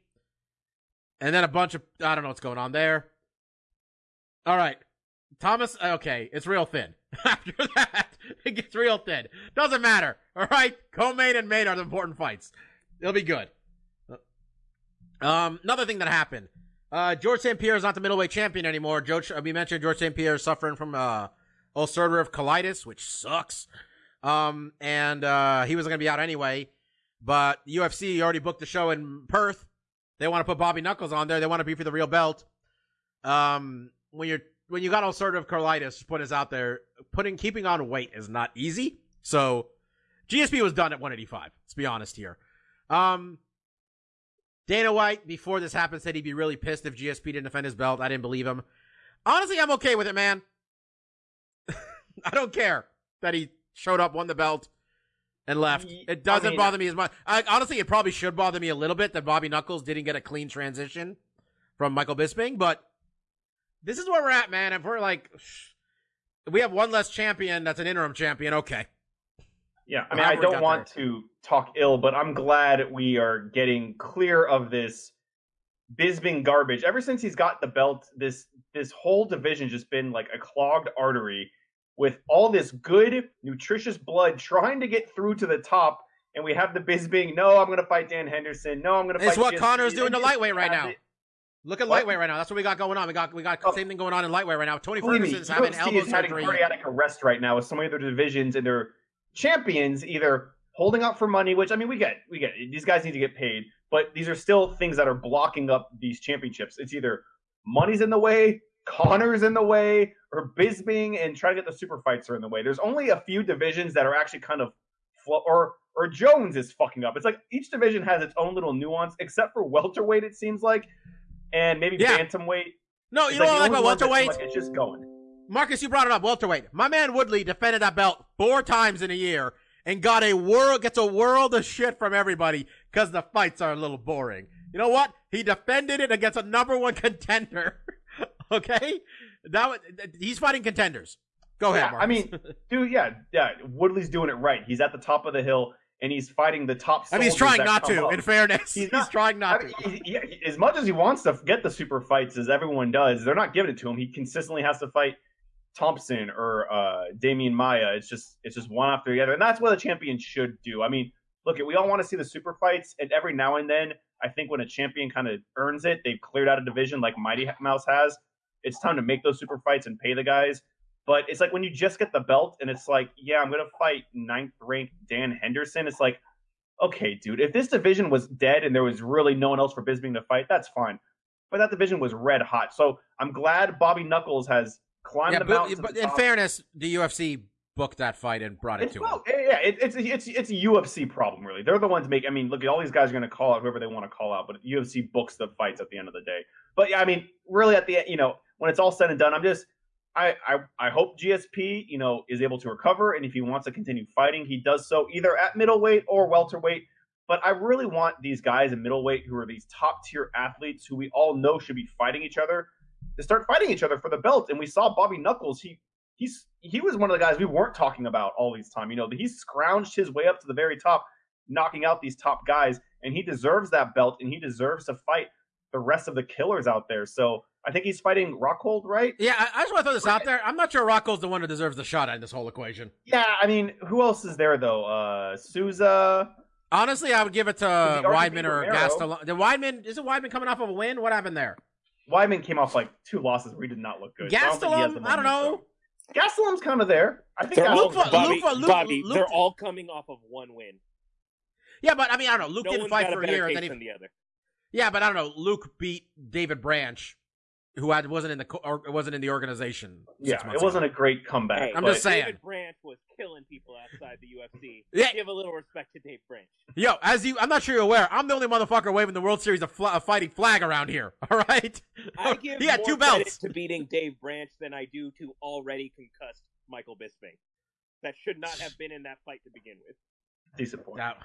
S1: and then a bunch of I don't know what's going on there. All right, Thomas. Okay, it's real thin. After that, it gets real thin. Doesn't matter. All right, co-main and main are the important fights. It'll be good. Um, another thing that happened. Uh, Georges St-Pierre is not the middleweight champion anymore. George, uh, we mentioned Georges St-Pierre is suffering from uh, ulcerative colitis, which sucks. Um, and uh, he was going to be out anyway. But UFC already booked the show in Perth. They want to put Bobby Knuckles on there. They want to be for the real belt. Um, when you're when you got ulcerative colitis, put us out there. Putting keeping on weight is not easy. So GSP was done at 185. Let's be honest here. Um, Dana White before this happened said he'd be really pissed if GSP didn't defend his belt. I didn't believe him. Honestly, I'm okay with it, man. I don't care that he showed up, won the belt, and left. It doesn't
S2: I mean-
S1: bother me as much. I, honestly, it probably should bother me a little bit that Bobby Knuckles didn't get a clean transition from Michael Bisping, but this is where we're at, man. If we're like, we have one less champion that's an interim champion, okay.
S2: Yeah, I mean, I don't want
S1: there.
S2: to talk ill, but I'm glad we are getting clear of this Bisping garbage. Ever since he's got the belt, this this whole division just been like a clogged artery with all this good, nutritious blood trying to get through to the top. And we have the Bisping. No, I'm going to fight Dan Henderson. No, I'm going to
S1: It's
S2: fight.
S1: what
S2: GSP,"
S1: Conor's doing
S2: and
S1: to lightweight right now.
S2: it.
S1: Look at
S2: What?
S1: lightweight right now. That's what we got going on. We got we got
S2: Oh.
S1: same thing going on in lightweight right now. Tony
S2: Believe me,
S1: Ferguson's having
S2: UFC
S1: elbow
S2: is having
S1: surgery.
S2: cardiac arrest right now with so many other divisions and their champions either holding up for money, which I mean we get, we get it. these guys need to get paid, but these are still things that are blocking up these championships. It's either money's in the way, Conor's in the way, or Bisping and trying to get the super fights are in the way. There's only a few divisions that are actually kind of flo- or or Jones is fucking up. It's like each division has its own little nuance, except for welterweight, it seems like, and maybe
S1: Yeah.
S2: bantamweight.
S1: No,
S2: It's
S1: you know what I like about
S2: only ones that seem
S1: welterweight?
S2: like It's just going.
S1: Marcus, you brought it up. Welterweight. My man Woodley defended that belt four times in a year and got a world gets a world of shit from everybody because the fights are a little boring. You know what? He defended it against a number one contender. okay, that was, he's fighting contenders. Go ahead.
S2: Yeah, I mean, dude, yeah, yeah. Woodley's doing it right. He's at the top of the hill and he's fighting the top.
S1: I mean, he's trying not to.
S2: up.
S1: In fairness,
S2: He's
S1: he's,
S2: not-
S1: trying not
S2: I mean,
S1: to.
S2: he- he- as much as he wants to get the super fights, as everyone does, they're not giving it to him. He consistently has to fight Thompson or uh, Demian Maia. It's just it's just one after the other, and that's what a champion should do. I mean, look, we all want to see the super fights, and every now and then, I think when a champion kind of earns it, they've cleared out a division like Mighty Mouse has. It's time to make those super fights and pay the guys. But it's like when you just get the belt, and it's like, yeah, I'm gonna fight ninth ranked Dan Henderson. It's like, okay, dude, if this division was dead and there was really no one else for Bisping to fight, that's fine. But that division was red hot. So I'm glad Bobby Knuckles has climbed
S1: Yeah,
S2: the mountain.
S1: but, but in fairness, the UFC booked that fight and brought it
S2: It's,
S1: to
S2: well,
S1: him.
S2: yeah, it, it's, it's it's a UFC problem, really. They're the ones make. I mean, look, all these guys are going to call out whoever they want to call out, but UFC books the fights at the end of the day. But yeah, I mean, really, at the end, you know, when it's all said and done, I'm just, I, I, I hope GSP, you know, is able to recover, and if he wants to continue fighting, he does so either at middleweight or welterweight. But I really want these guys in middleweight who are these top tier athletes who we all know should be fighting each other to start fighting each other for the belt. And we saw Bobby Knuckles. He he's he was one of the guys we weren't talking about all these time. You know, he scrounged his way up to the very top, knocking out these top guys, and he deserves that belt, and he deserves to fight the rest of the killers out there. So I think he's fighting Rockhold, right?
S1: Yeah, I, I just want to throw this out there. I'm not sure Rockhold's the one who deserves the shot in this whole equation.
S2: Yeah, I mean, who else is there though? Uh, Souza.
S1: Honestly, I would give it to Weidman or. Gastelum. The Weidman is it Weidman coming off of a win? What happened there?
S2: Weidman came off like two losses where he did not look good. So I don't think he has the
S1: Gastelum, I don't
S2: momentum.
S1: know.
S2: Gastelum's kind of there. I think
S3: They're all,
S1: Luke
S3: Bobby,
S1: Luke for- Luke-
S3: Bobby,
S1: Luke-
S3: they're all coming off of one win.
S1: Yeah, but I mean, I don't know. Luke
S3: no
S1: didn't
S3: one's
S1: fight
S3: got
S1: for
S3: a
S1: a year,
S3: case
S1: and then he
S3: than the other.
S1: Yeah, but I don't know. Luke beat David Branch, who had wasn't in the or wasn't in the organization.
S2: yeah, it wasn't
S1: ago.
S2: a great comeback.
S3: Hey,
S1: I'm
S2: but
S1: just saying.
S3: David Branch was killing people outside the UFC.
S1: Yeah.
S3: Give a little respect to Dave Branch.
S1: Yo, as you, I'm not sure you're aware. I'm the only motherfucker waving the World Series of fla- a fighting flag around here. All right,
S3: I give
S1: he had
S3: more
S1: two
S3: credit
S1: belts.
S3: to beating Dave Branch than I do to already concussed Michael Bisping. That should not have been in that fight to begin with.
S2: decent point.
S1: That,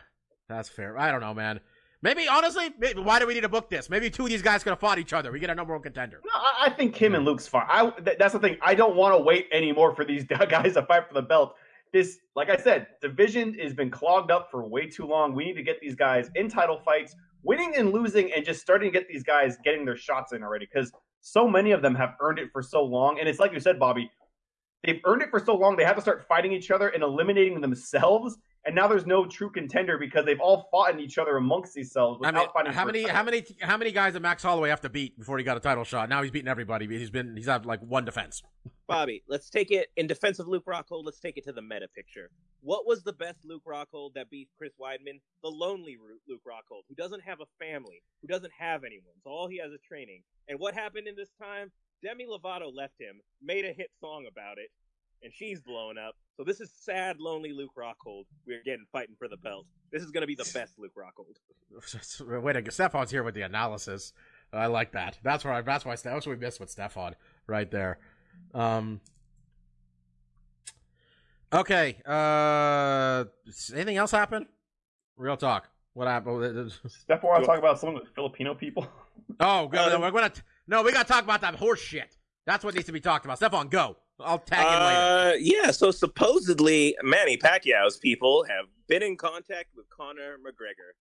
S1: that's fair. I don't know, man. Maybe honestly, maybe, why do we need to book this? Maybe two of these guys could have fought each other. We get a number one contender.
S2: No, I, I think Kim and Luke's fine. I, th- that's the thing. I don't want to wait anymore for these guys to fight for the belt. This, like I said, division has been clogged up for way too long. We need to get these guys in title fights, winning and losing, and just starting to get these guys getting their shots in already. Because so many of them have earned it for so long, and it's like you said, Bobby. They've earned it for so long. They have to start fighting each other and eliminating themselves. And now there's no true contender because they've all fought in each other amongst themselves
S1: I
S2: without
S1: mean,
S2: fighting.
S1: how many, how many, how many guys did Max Holloway have to beat before he got a title shot? Now he's beating everybody. He's been, he's had like one defense.
S3: Bobby, let's take it in defense of Luke Rockhold. Let's take it to the meta picture. What was the best Luke Rockhold that beat Chris Weidman? The lonely Ru- Luke Rockhold, who doesn't have a family, who doesn't have anyone. So all he has is training. And what happened in this time? Demi Lovato left him, made a hit song about it, and she's blown up. So this is sad, lonely Luke Rockhold. We're getting fighting for the belt. This is going to be the best Luke Rockhold.
S1: Wait a minute, Stefan's here with the analysis. I like that. That's why. That's why. That's what we missed with Stefan right there. Um. Okay. Uh. Anything else happen? Real talk. What happened?
S2: Steph, want to talk about some of the Filipino people?
S1: Oh, go.
S3: Uh,
S1: we're gonna. No, we gotta talk about that horse shit. That's what needs to be talked about. Stefan, go. I'll tag in later.
S3: Uh, yeah, so supposedly Manny Pacquiao's people have been in contact with Conor McGregor.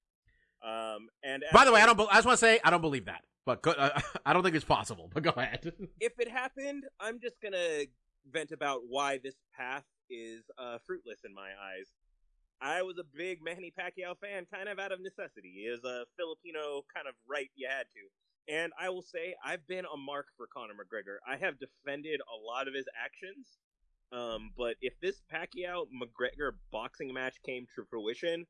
S3: Um, and
S1: By the way, I don't. be- I just want to say I don't believe that, but go, uh, I don't think it's possible. But go ahead.
S3: if it happened, I'm just gonna vent about why this path is uh, fruitless in my eyes. I was a big Manny Pacquiao fan, kind of out of necessity. He is a Filipino kind of right you had to. And I will say, I've been a mark for Conor McGregor. I have defended a lot of his actions. Um, but if this Pacquiao McGregor boxing match came to fruition,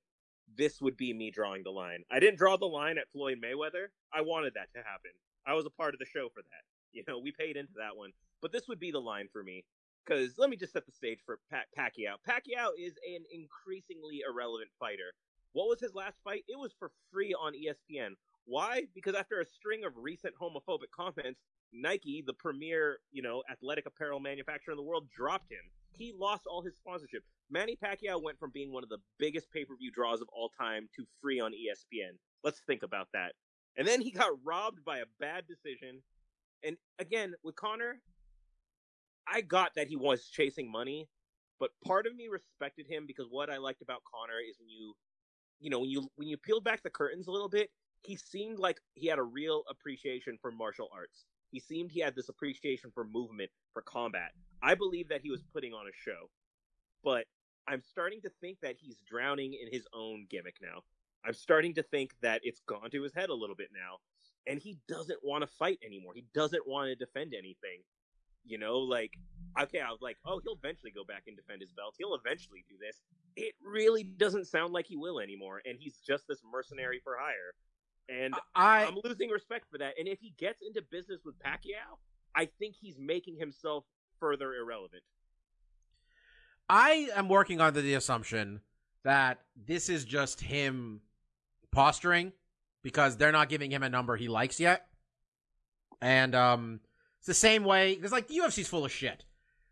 S3: this would be me drawing the line. I didn't draw the line at Floyd Mayweather. I wanted that to happen. I was a part of the show for that. You know, we paid into that one. But this would be the line for me. Because let me just set the stage for pa- Pacquiao. Pacquiao is an increasingly irrelevant fighter. What was his last fight? It was for free on ESPN. Why? Because after a string of recent homophobic comments, Nike, the premier, you know, athletic apparel manufacturer in the world, dropped him. He lost all his sponsorship. Manny Pacquiao went from being one of the biggest pay-per-view draws of all time to free on ESPN. Let's think about that. And then he got robbed by a bad decision. And again, with Conor, I got that he was chasing money, but part of me respected him because what I liked about Conor is when you, you know, when you when you peeled back the curtains a little bit, he seemed like he had a real appreciation for martial arts. He seemed he had this appreciation for movement, for combat. I believe that he was putting on a show, but I'm starting to think that he's drowning in his own gimmick now. I'm starting to think that it's gone to his head a little bit now, and he doesn't want to fight anymore. He doesn't want to defend anything. You know, like okay, I was like, oh, he'll eventually go back and defend his belt. He'll eventually do this. It really doesn't sound like he will anymore, and he's just this mercenary for hire. And
S1: I
S3: I'm losing respect for that. And if he gets into business with Pacquiao, I think he's making himself further irrelevant.
S1: I am working under the assumption that this is just him posturing because they're not giving him a number he likes yet. And um it's the same way because like the UFC's full of shit.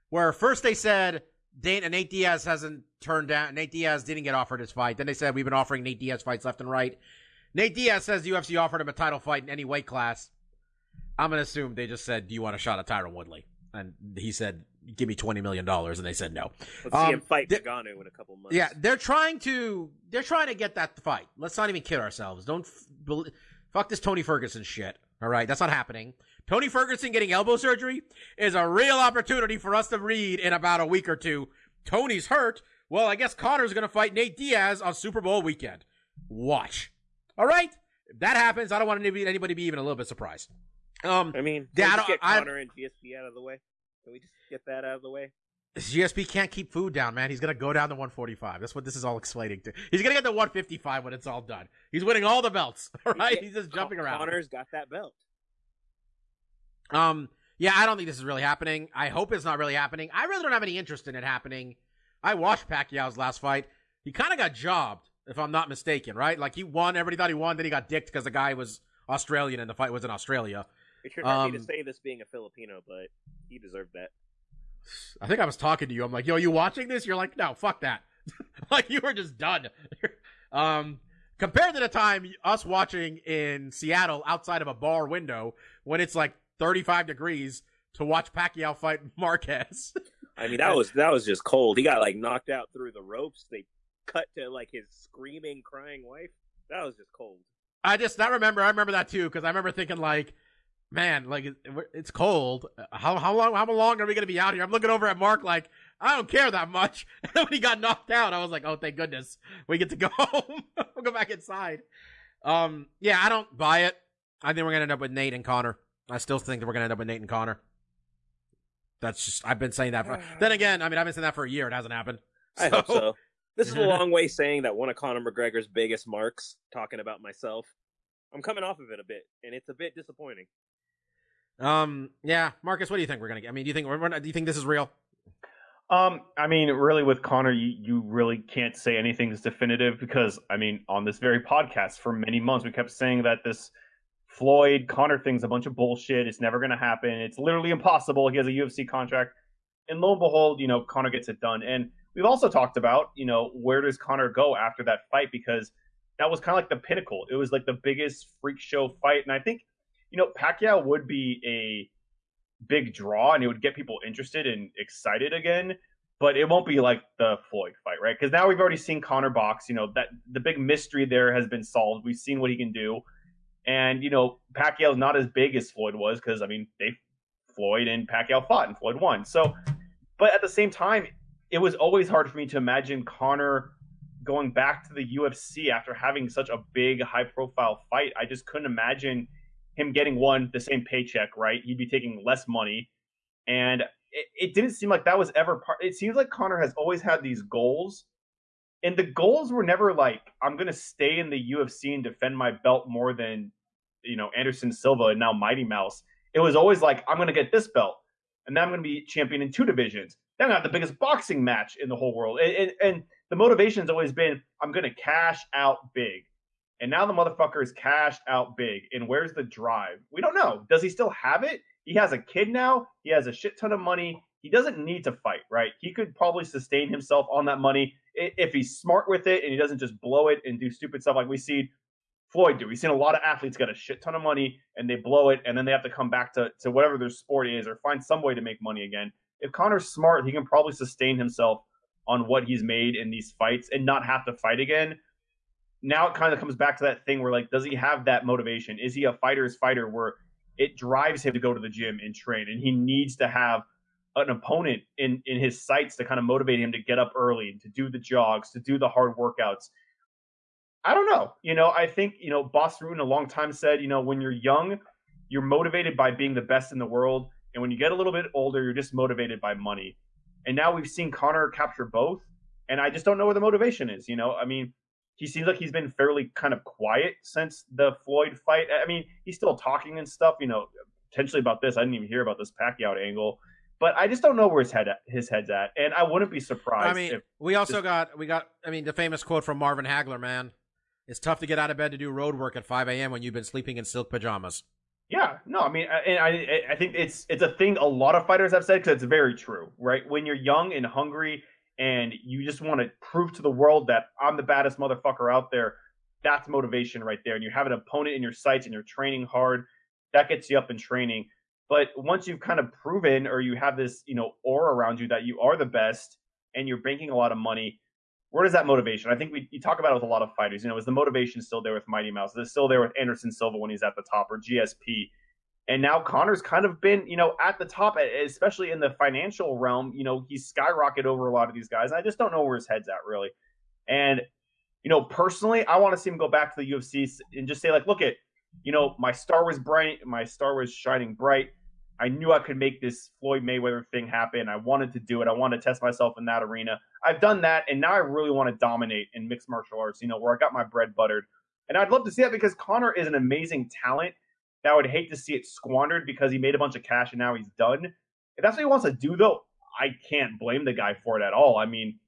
S1: Where first they said Dana, Nate Diaz hasn't turned down Nate Diaz didn't get offered his fight. Then they said we've been offering Nate Diaz fights left and right. Nate Diaz says the UFC offered him a title fight in any weight class. I'm gonna assume they just said, "Do you want a shot at Tyron Woodley?" And he said, "Give me twenty million dollars," and they said no.
S3: Let's
S1: Um,
S3: see him fight Nagano in a couple months.
S1: Yeah, they're trying to they're trying to get that fight. Let's not even kid ourselves. Don't f- fuck this Tony Ferguson shit. All right, that's not happening. Tony Ferguson getting elbow surgery is a real opportunity for us to read in about a week or two. Tony's hurt. Well, I guess Conor's going to fight Nate Diaz on Super Bowl weekend. Watch. All right? If that happens, I don't want anybody, anybody to be even a little bit surprised. Um,
S3: I mean,
S1: Yeah,
S3: can we
S1: I
S3: just
S1: don't-
S3: get
S1: I-
S3: Conor and GSP out of the way? Can we just get that out of the way?
S1: GSP can't keep food down, man. He's gonna go down to 145. That's what this is all explaining to. He's gonna get to 155 when it's all done. He's winning all the belts. All right, he's just jumping around.
S3: Conor's got that belt.
S1: Um, yeah, I don't think this is really happening. I hope it's not really happening. I really don't have any interest in it happening. I watched Pacquiao's last fight. He kind of got jobbed, if I'm not mistaken, right? Like he won, everybody thought he won, then he got dicked because the guy was Australian and the fight was in Australia.
S3: It should hurt me
S1: Um,
S3: to say this being a Filipino, but he deserved that.
S1: I think I was talking to you. I'm like, yo, you watching this? You're like, no, fuck that. like you were just done. um, compared to the time us watching in Seattle outside of a bar window when it's like 35 degrees to watch Pacquiao fight Marquez.
S3: I mean, that was that was just cold. He got like knocked out through the ropes. They cut to like his screaming, crying wife. That was just cold.
S1: I just I remember I remember that too because I remember thinking like, man, like it's cold. How how long how long are we gonna be out here? I'm looking over at Mark like I don't care that much. And then when he got knocked out, I was like, oh thank goodness we get to go home. we'll go back inside. Um, yeah, I don't buy it. I think we're gonna end up with Nate and Conor. I still think that we're gonna end up with Nate and Conor. That's just I've been saying that for. then again, I mean I've been saying that for a year. It hasn't happened.
S3: I hope so. This is a long way saying that one of Conor McGregor's biggest marks. Talking about myself, I'm coming off of it a bit, and it's a bit disappointing.
S1: Um, yeah, Marcus, what do you think we're gonna get? I mean, do you think we're, do you think this is real?
S2: Um, I mean, really, with Conor, you, you really can't say anything that's definitive because, I mean, on this very podcast for many months, we kept saying that this Floyd Conor thing's a bunch of bullshit. It's never going to happen. It's literally impossible. He has a UFC contract. And lo and behold, you know, Conor gets it done. And we've also talked about, you know, where does Conor go after that fight? Because that was kind of like the pinnacle. It was like the biggest freak show fight. And I think, you know, Pacquiao would be a big draw and it would get people interested and excited again but it won't be like the Floyd fight, right? Because now we've already seen Conor box. You know that the big mystery there has been solved. We've seen what he can do, and you know Pacquiao's not as big as Floyd was because I mean they Floyd and Pacquiao fought and Floyd won. So, but at the same time, it was always hard for me to imagine Conor going back to the UFC after having such a big, high profile fight. I just couldn't imagine him getting one the same paycheck, right? He'd be taking less money, and it, it didn't seem like that was ever part. It seems like Conor has always had these goals, and the goals were never like I'm going to stay in the UFC and defend my belt more than you know Anderson Silva and now Mighty Mouse. It was always like I'm going to get this belt, and then I'm going to be champion in two divisions. Then I got the biggest boxing match in the whole world, and, and, and the motivation's always been I'm going to cash out big. And now the motherfucker is cashed out big. And where's the drive? We don't know. Does he still have it? He has a kid now. He has a shit ton of money. He doesn't need to fight, right? He could probably sustain himself on that money if he's smart with it and he doesn't just blow it and do stupid stuff like we see Floyd do. We've seen a lot of athletes get a shit ton of money and they blow it and then they have to come back to, to whatever their sport is or find some way to make money again. If Conor's smart, he can probably sustain himself on what he's made in these fights and not have to fight again. Now it kind of comes back to that thing where like does he have that motivation? Is he a fighter's fighter where it drives him to go to the gym and train and he needs to have an opponent in in his sights to kind of motivate him to get up early to do the jogs to do the hard workouts? I don't know you know? I think you know Bas Rutten a long time said you know when you're young you're motivated by being the best in the world and when you get a little bit older you're just motivated by money and now we've seen conor capture both and i just don't know where the motivation is you know i mean he seems like he's been fairly kind of quiet since the Floyd fight. I mean, he's still talking and stuff, you know, potentially about this. I didn't even hear about this Pacquiao angle, but I just don't know where his head his head's at, and I wouldn't be surprised.
S1: I mean, we also
S2: just-
S1: got we got. I mean, the famous quote from Marvin Hagler, man. It's tough to get out of bed to do road work at 5 a.m. when you've been sleeping in silk pajamas.
S2: Yeah, no, I mean, I- and I I think it's it's a thing a lot of fighters have said because it's very true, right? When you're young and hungry and you just want to prove to the world that I'm the baddest motherfucker out there, that's motivation right there. And you have an opponent in your sights and you're training hard, that gets you up in training. But once you've kind of proven or you have this, you know, aura around you that you are the best and you're banking a lot of money, where does that motivation? I think we you talk about it with a lot of fighters. You know, is the motivation still there with Mighty Mouse? Is it still there with Anderson Silva when he's at the top or GSP? And now Conor's kind of been, you know, at the top, especially in the financial realm. You know, he's skyrocketed over a lot of these guys. I just don't know where his head's at really. And you know, personally, I want to see him go back to the UFC and just say, like, look, at, you know, my star was bright, my star was shining bright. I knew I could make this Floyd Mayweather thing happen. I wanted to do it. I wanted to test myself in that arena. I've done that, and now I really want to dominate in mixed martial arts, you know, where I got my bread buttered. And I'd love to see that because Conor is an amazing talent. That I would hate to see it squandered because he made a bunch of cash and now he's done. If that's what he wants to do, though, I can't blame the guy for it at all. I mean,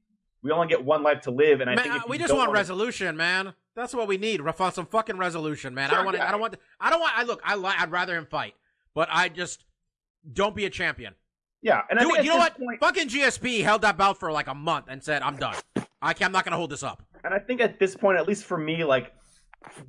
S2: we only get one life to live, and I
S1: Man,
S2: think
S1: uh, we just want resolution, man. That's what we need. Some fucking resolution, man. I don't want.
S2: yeah.
S1: I don't want. I don't want. I look. I li- I'd rather him fight, but I just don't be a champion.
S2: Yeah, and I
S1: Do
S2: think
S1: it. You know what?
S2: point-
S1: Fucking GSP held that belt for like a month and said, "I'm done. I can't, I'm not gonna hold this up."
S2: And I think at this point, at least for me, like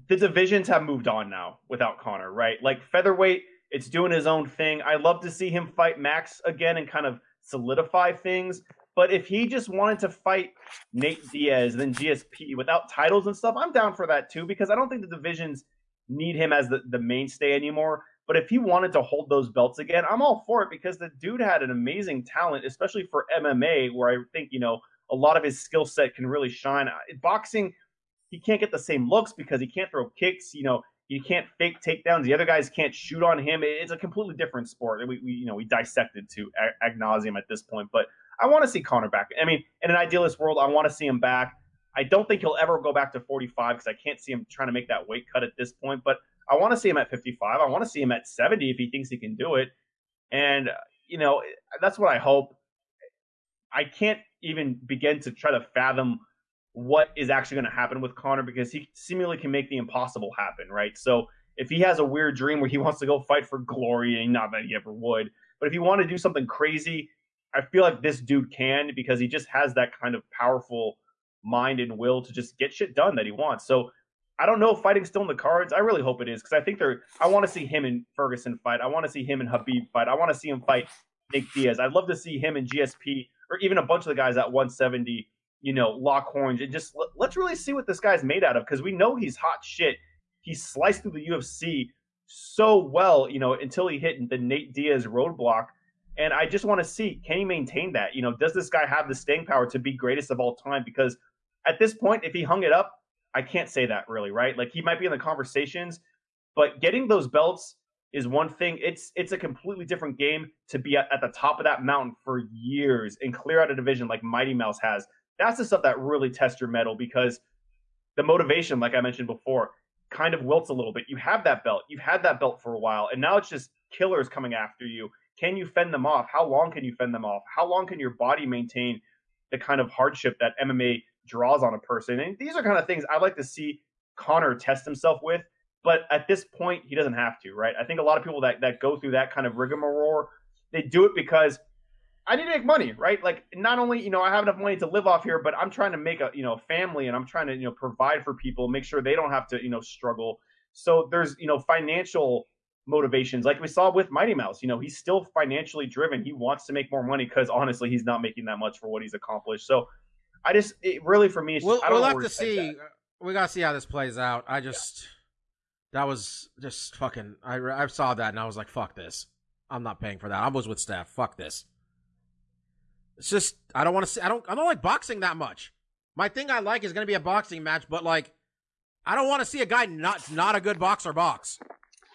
S2: the divisions have moved on now without Conor, right? Like featherweight, it's doing his own thing. I love to see him fight Max again and kind of solidify things. But if he just wanted to fight Nate Diaz then GSP without titles and stuff, I'm down for that too because I don't think the divisions need him as the, the mainstay anymore. But if he wanted to hold those belts again, I'm all for it because the dude had an amazing talent, especially for MMA, where I think, you know, a lot of his skill set can really shine. Boxing, he can't get the same looks because he can't throw kicks. You know, you can't fake takedowns. The other guys can't shoot on him. It's a completely different sport. We, we you know, we dissected to a- ad nauseum at this point. But I want to see Conor back. I mean, in an idealist world, I want to see him back. I don't think he'll ever go back to 45 because I can't see him trying to make that weight cut at this point. But I want to see him at 55. I want to see him at 70 if he thinks he can do it. And, uh, you know, that's what I hope. I can't even begin to try to fathom what is actually going to happen with Conor because he seemingly can make the impossible happen, right? So if he has a weird dream where he wants to go fight for glory, and not that he ever would, but if he want to do something crazy, I feel like this dude can because he just has that kind of powerful mind and will to just get shit done that he wants. So I don't know if fighting's still in the cards. I really hope it is because I think they're. I want to see him and Ferguson fight. I want to see him and Khabib fight. I want to see him fight Nick Diaz. I'd love to see him and GSP or even a bunch of the guys at 170. You know, lock horns and just let, let's really see what this guy's made out of because we know he's hot shit. He sliced through the UFC so well, you know, until he hit the Nate Diaz roadblock. And I just want to see can he maintain that? You know, does this guy have the staying power to be greatest of all time? Because at this point, if he hung it up, I can't say that really, right? Like he might be in the conversations, but getting those belts is one thing. It's it's a completely different game to be at, at the top of that mountain for years and clear out a division like Mighty Mouse has. That's the stuff that really tests your metal because the motivation, like I mentioned before, kind of wilts a little bit. You have that belt, you've had that belt for a while, and now it's just killers coming after you. Can you fend them off? How long can you fend them off? How long can your body maintain the kind of hardship that MMA draws on a person? And these are kind of things I like to see Conor test himself with. But at this point, he doesn't have to, right? I think a lot of people that, that go through that kind of rigmarole, they do it because I need to make money, right? Like not only, you know, I have enough money to live off here, but I'm trying to make a, you know, family and I'm trying to, you know, provide for people, make sure they don't have to, you know, struggle. So there's, you know, financial motivations like we saw with Mighty Mouse. You know, he's still financially driven. He wants to make more money because honestly, he's not making that much for what he's accomplished. So I just, it really for me, it's
S1: We'll,
S2: just, I don't
S1: we'll have to see.
S2: that.
S1: We gotta see how this plays out. I just that was just fucking. I I saw that and I was like, fuck this. I'm not paying for that. I was with staff. Fuck this. It's just I don't want to see. I don't. I don't like boxing that much. My thing I like is gonna be a boxing match, but like, I don't want to see a guy not not a good boxer box.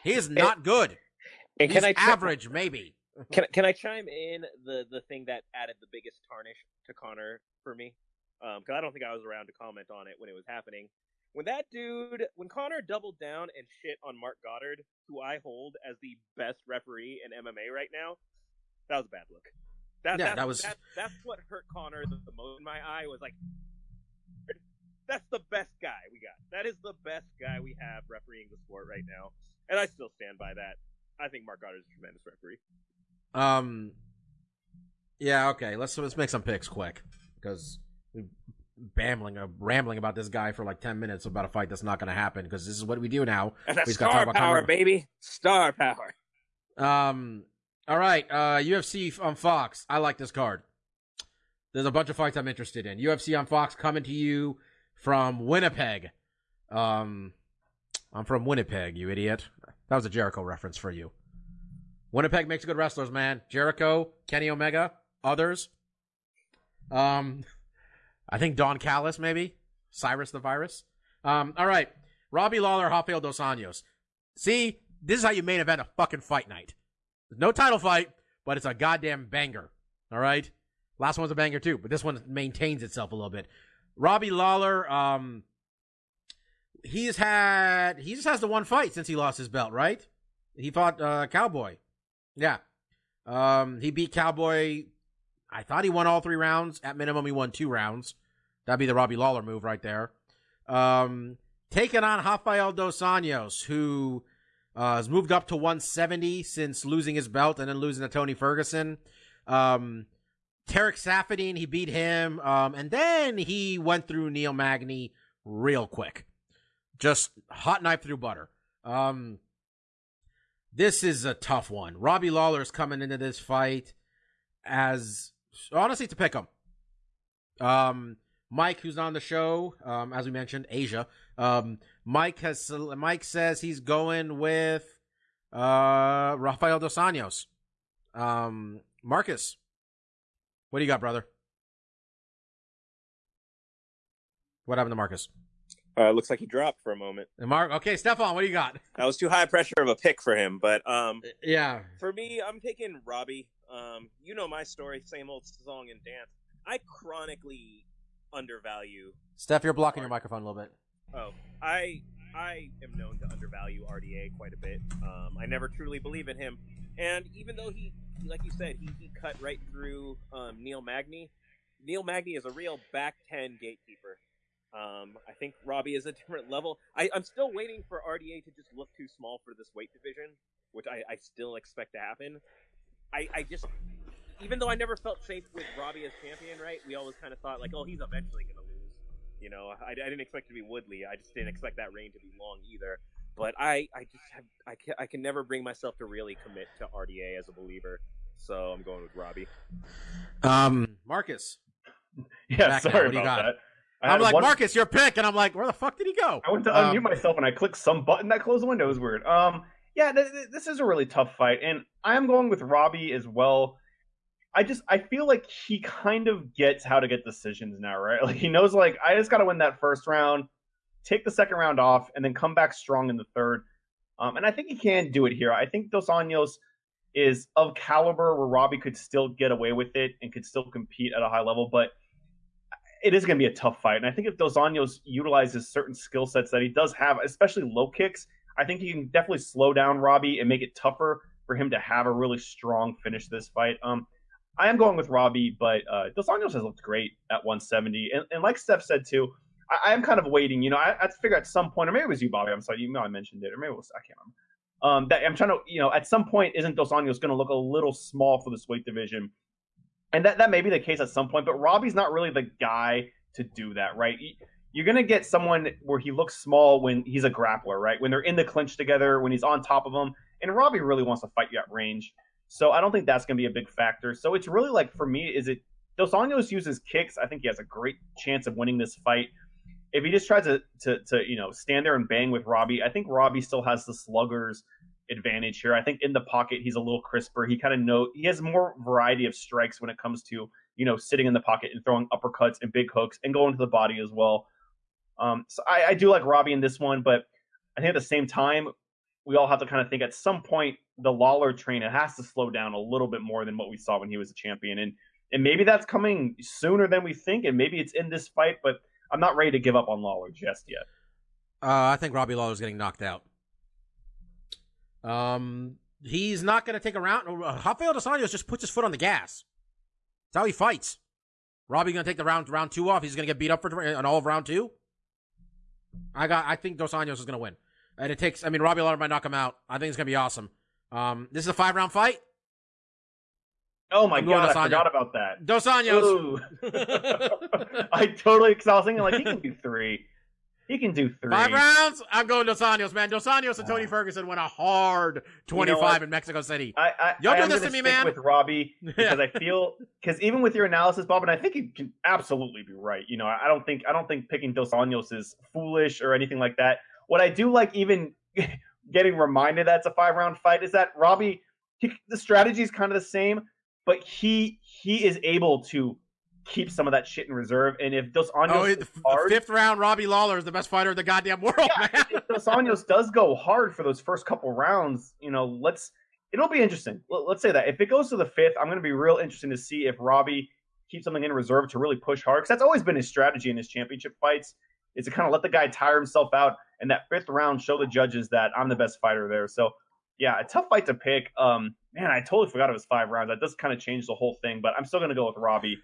S1: He is not good.
S3: And
S1: He's
S3: can I
S1: average, maybe.
S3: Can can I chime in the the thing that added the biggest tarnish to Conor for me? Because I don't think I was around to comment on it when it was happening. When that dude, when Conor doubled down and shit on Marc Goddard, who I hold as the best referee in MMA right now, that was a bad look. That,
S1: Yeah,
S3: that's,
S1: that was-
S3: That, that's what hurt Conor the, the most in my eye. Was like, that's the best guy we got. That is the best guy we have refereeing the sport right now, and I still stand by that. I think Marc Goddard is a tremendous referee.
S1: Um. Yeah. Okay. Let's let's make some picks quick because bambling uh, rambling about this guy for like ten minutes about a fight that's not going to happen because this is what we do now.
S3: And that's star power,
S1: Conor.
S3: baby. Star power.
S1: Um. All right. Uh. UFC on Fox. I like this card. There's a bunch of fights I'm interested in. UFC on Fox coming to you from Winnipeg. Um. I'm from Winnipeg, you idiot. That was a Jericho reference for you. Winnipeg makes good wrestlers, man. Jericho, Kenny Omega, others. Um, I think Don Callis, maybe Cyrus the Virus. Um, all right, Robbie Lawler, Rafael Dos Anjos. See, this is how you main event a fucking fight night. There's no title fight, but it's a goddamn banger. All right. Last one's a banger too, but this one maintains itself a little bit. Robbie Lawler, um, he's had he just has the one fight since he lost his belt, right? He fought uh, Cowboy. Yeah. Um, he beat Cowboy. I thought he won all three rounds. At minimum, he won two rounds. That'd be the Robbie Lawler move right there. Um, taking on Rafael Dos Anjos, who uh, has moved up to 170 since losing his belt and then losing to Tony Ferguson. Um, Tarec Saffiedine, he beat him, um, and then he went through Neil Magny real quick. Just hot knife through butter. Um, this is a tough one. Robbie Lawler's coming into this fight as honestly to pick him. Um, Mike, who's on the show, um, as we mentioned, Asia. Um, Mike has Mike says he's going with uh Rafael dos Anjos. Um, Marcus, what do you got, brother? What happened to Marcus?
S3: Uh, looks like he dropped for a moment.
S1: And Mark, okay, Stefan, what do you got?
S3: That was too high pressure of a pick for him, but um,
S1: Yeah,
S3: for me, I'm picking Robbie. Um, you know my story, same old song and dance. I chronically undervalue.
S1: Steph, you're blocking your microphone a little bit.
S3: Oh, I I am known to undervalue RDA quite a bit. Um, I never truly believe in him, and even though he, like you said, he, he cut right through um, Neil Magny. Neil Magny is a real back ten gatekeeper. Um, I think Robbie is a different level. I, I'm still waiting for RDA to just look too small for this weight division, which I, I still expect to happen. I, I just, even though I never felt safe with Robbie as champion, right? We always kind of thought like, oh, he's eventually going to lose. You know, I, I didn't expect it to be Woodley. I just didn't expect that reign to be long either. But I, I just have, I can, I can never bring myself to really commit to RDA as a believer. So I'm going with Robbie.
S1: Um, Marcus.
S2: Yeah,
S1: Back
S2: sorry
S1: what do you
S2: about
S1: got?
S2: that. I
S1: I'm
S2: had
S1: like,
S2: one-
S1: Marcus, your pick. And I'm like, where the fuck did he go?
S2: I went to
S1: Um,
S2: unmute myself and I clicked some button that closed the window. It was weird. Um, yeah, th- th- this is a really tough fight, and I am going with Robbie as well. I just I feel like he kind of gets how to get decisions now, right? Like he knows like I just got to win that first round, take the second round off, and then come back strong in the third. Um, and I think he can do it here. I think Dos Anjos is of caliber where Robbie could still get away with it and could still compete at a high level, but it is going to be a tough fight. And I think if Dos Anjos utilizes certain skill sets that he does have, especially low kicks, I think he can definitely slow down Robbie and make it tougher for him to have a really strong finish this fight. Um, I am going with Robbie, but uh, Dos Anjos has looked great at 170. And, and like Steph said too, I, I am kind of waiting. You know, I, I figure at some point, or maybe it was you, Bobby. I'm sorry, you know I mentioned it, or maybe it was I can't remember. Um, that I'm trying to, you know, at some point, isn't Dos Anjos going to look a little small for this weight division? And that, that may be the case at some point, but Robbie's not really the guy to do that, right? You're to get someone where he looks small when he's a grappler, right? When they're in the clinch together, when he's on top of him. And Robbie really wants to fight you at range. So I don't think that's to be a big factor. So it's really like, for me, is it Dos Anjos uses kicks? I think he has a great chance of winning this fight. If he just tries to, to, to you know, stand there and bang with Robbie, I think Robbie still has the slugger's advantage here. I think in the pocket he's a little crisper. He kind of know he has more variety of strikes when it comes to you know sitting in the pocket and throwing uppercuts and big hooks and going to the body as well. Um, so I, I do like Robbie in this one, but I think at the same time we all have to kind of think at some point the Lawler train it has to slow down a little bit more than what we saw when he was a champion, and and maybe that's coming sooner than we think, and maybe it's in this fight, but I'm not ready to give up on Lawler just yet.
S1: Uh, I think Robbie Lawler's getting knocked out. Um, he's not going to take a round. Uh, Rafael Dos Anjos just puts his foot on the gas. That's how he fights. Robbie going to take the round round two off. He's going to get beat up for on all of round two. I got. I think Dos Anjos is going to win, and it takes. I mean, Robbie Lawler might knock him out. I think it's going to be awesome. Um, this is a five round fight.
S2: Oh my
S1: I'm
S2: god, I forgot about that.
S1: Dos Anjos.
S2: I totally because I was thinking like he can do three. He can do three.
S1: Five rounds. I'm going Dos Anjos, man. Dos Anjos and ah. Tony Ferguson went a hard 25
S2: what?
S1: in Mexico City.
S2: I, I,
S1: Y'all do this
S2: gonna
S1: me,
S2: stick
S1: man.
S2: With Robbie because I feel because even with your analysis, Bob, and I think you can absolutely be right. You know, I I don't think I don't think picking Dos Anjos is foolish or anything like that. What I do like, even getting reminded that it's a five round fight, is that Robbie he, the strategy is kind of the same, but he he is able to keep some of that shit in reserve. And if Dos Anjos
S1: Oh, f-
S2: hard,
S1: fifth round, Robbie Lawler is the best fighter in the goddamn world,
S2: yeah,
S1: man.
S2: if Dos Anjos does go hard for those first couple rounds, you know, let's it'll be interesting. Let- Let's say that if it goes to the fifth, I'm going to be real interesting to see if Robbie keeps something in reserve to really push hard because that's always been his strategy in his championship fights is to kind of let the guy tire himself out and that fifth round show the judges that I'm the best fighter there. So yeah, a tough fight to pick. Um, man, I totally forgot it was five rounds. That does kind of change the whole thing, but I'm still going to go with Robbie.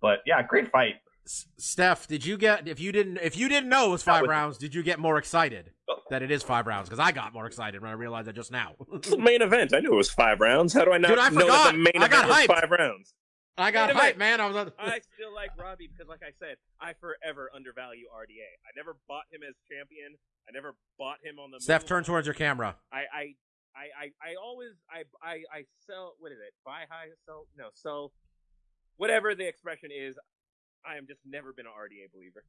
S2: But yeah, great fight.
S1: Steph, did you get if you didn't if you didn't know it was five
S2: was-
S1: rounds, did you get more excited
S2: Oh.
S1: that it is five rounds? Because I got more excited when I realized that just now.
S3: It's the main event. I knew it was five rounds. How do I not
S1: Dude, I
S3: know
S1: forgot.
S3: that the main
S1: I
S3: event
S1: got
S3: was
S1: hyped.
S3: five rounds?
S1: I got
S3: Wait a
S1: hyped, man. I was on.
S3: I still like Robbie because, like I said, I forever undervalue RDA. I never bought him as champion. I never bought him on the.
S1: Steph,
S3: move.
S1: turn towards your camera.
S3: I, I, I, I, I always, I, I, I sell. What is it? Buy high, sell. No, so whatever the expression is, I am just never been an RDA believer.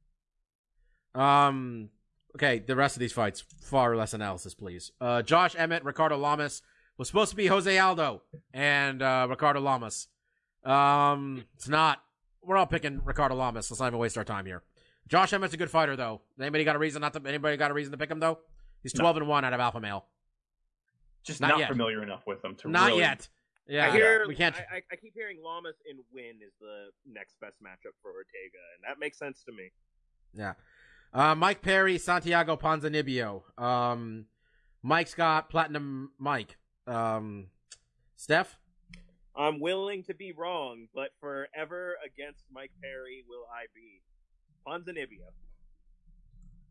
S1: Um. Okay, the rest of these fights, far less analysis, please. Uh, Josh Emmett, Ricardo Lamas was supposed to be Jose Aldo and uh, Ricardo Lamas. Um, it's not. We're all picking Ricardo Lamas. Let's not even waste our time here. Josh Emmett's a good fighter, though. Anybody got a reason not to? Anybody got a reason to pick him though? He's
S2: No.
S1: twelve and one out of Alpha Male.
S2: Just
S1: Not
S2: not,
S1: yet.
S2: familiar enough with them to
S1: Not
S2: really-
S1: yet. Yeah,
S3: I hear.
S1: we can't.
S3: I, I, I keep hearing Lamas and Win is the next best matchup for Ortega, and that makes sense to me.
S1: Yeah. Uh, Mike Perry, Santiago Ponzinibbio. Um, Mike's got Platinum Mike. Um, Steph?
S3: I'm willing to be wrong, but forever against Mike Perry will I be. Ponzinibbio.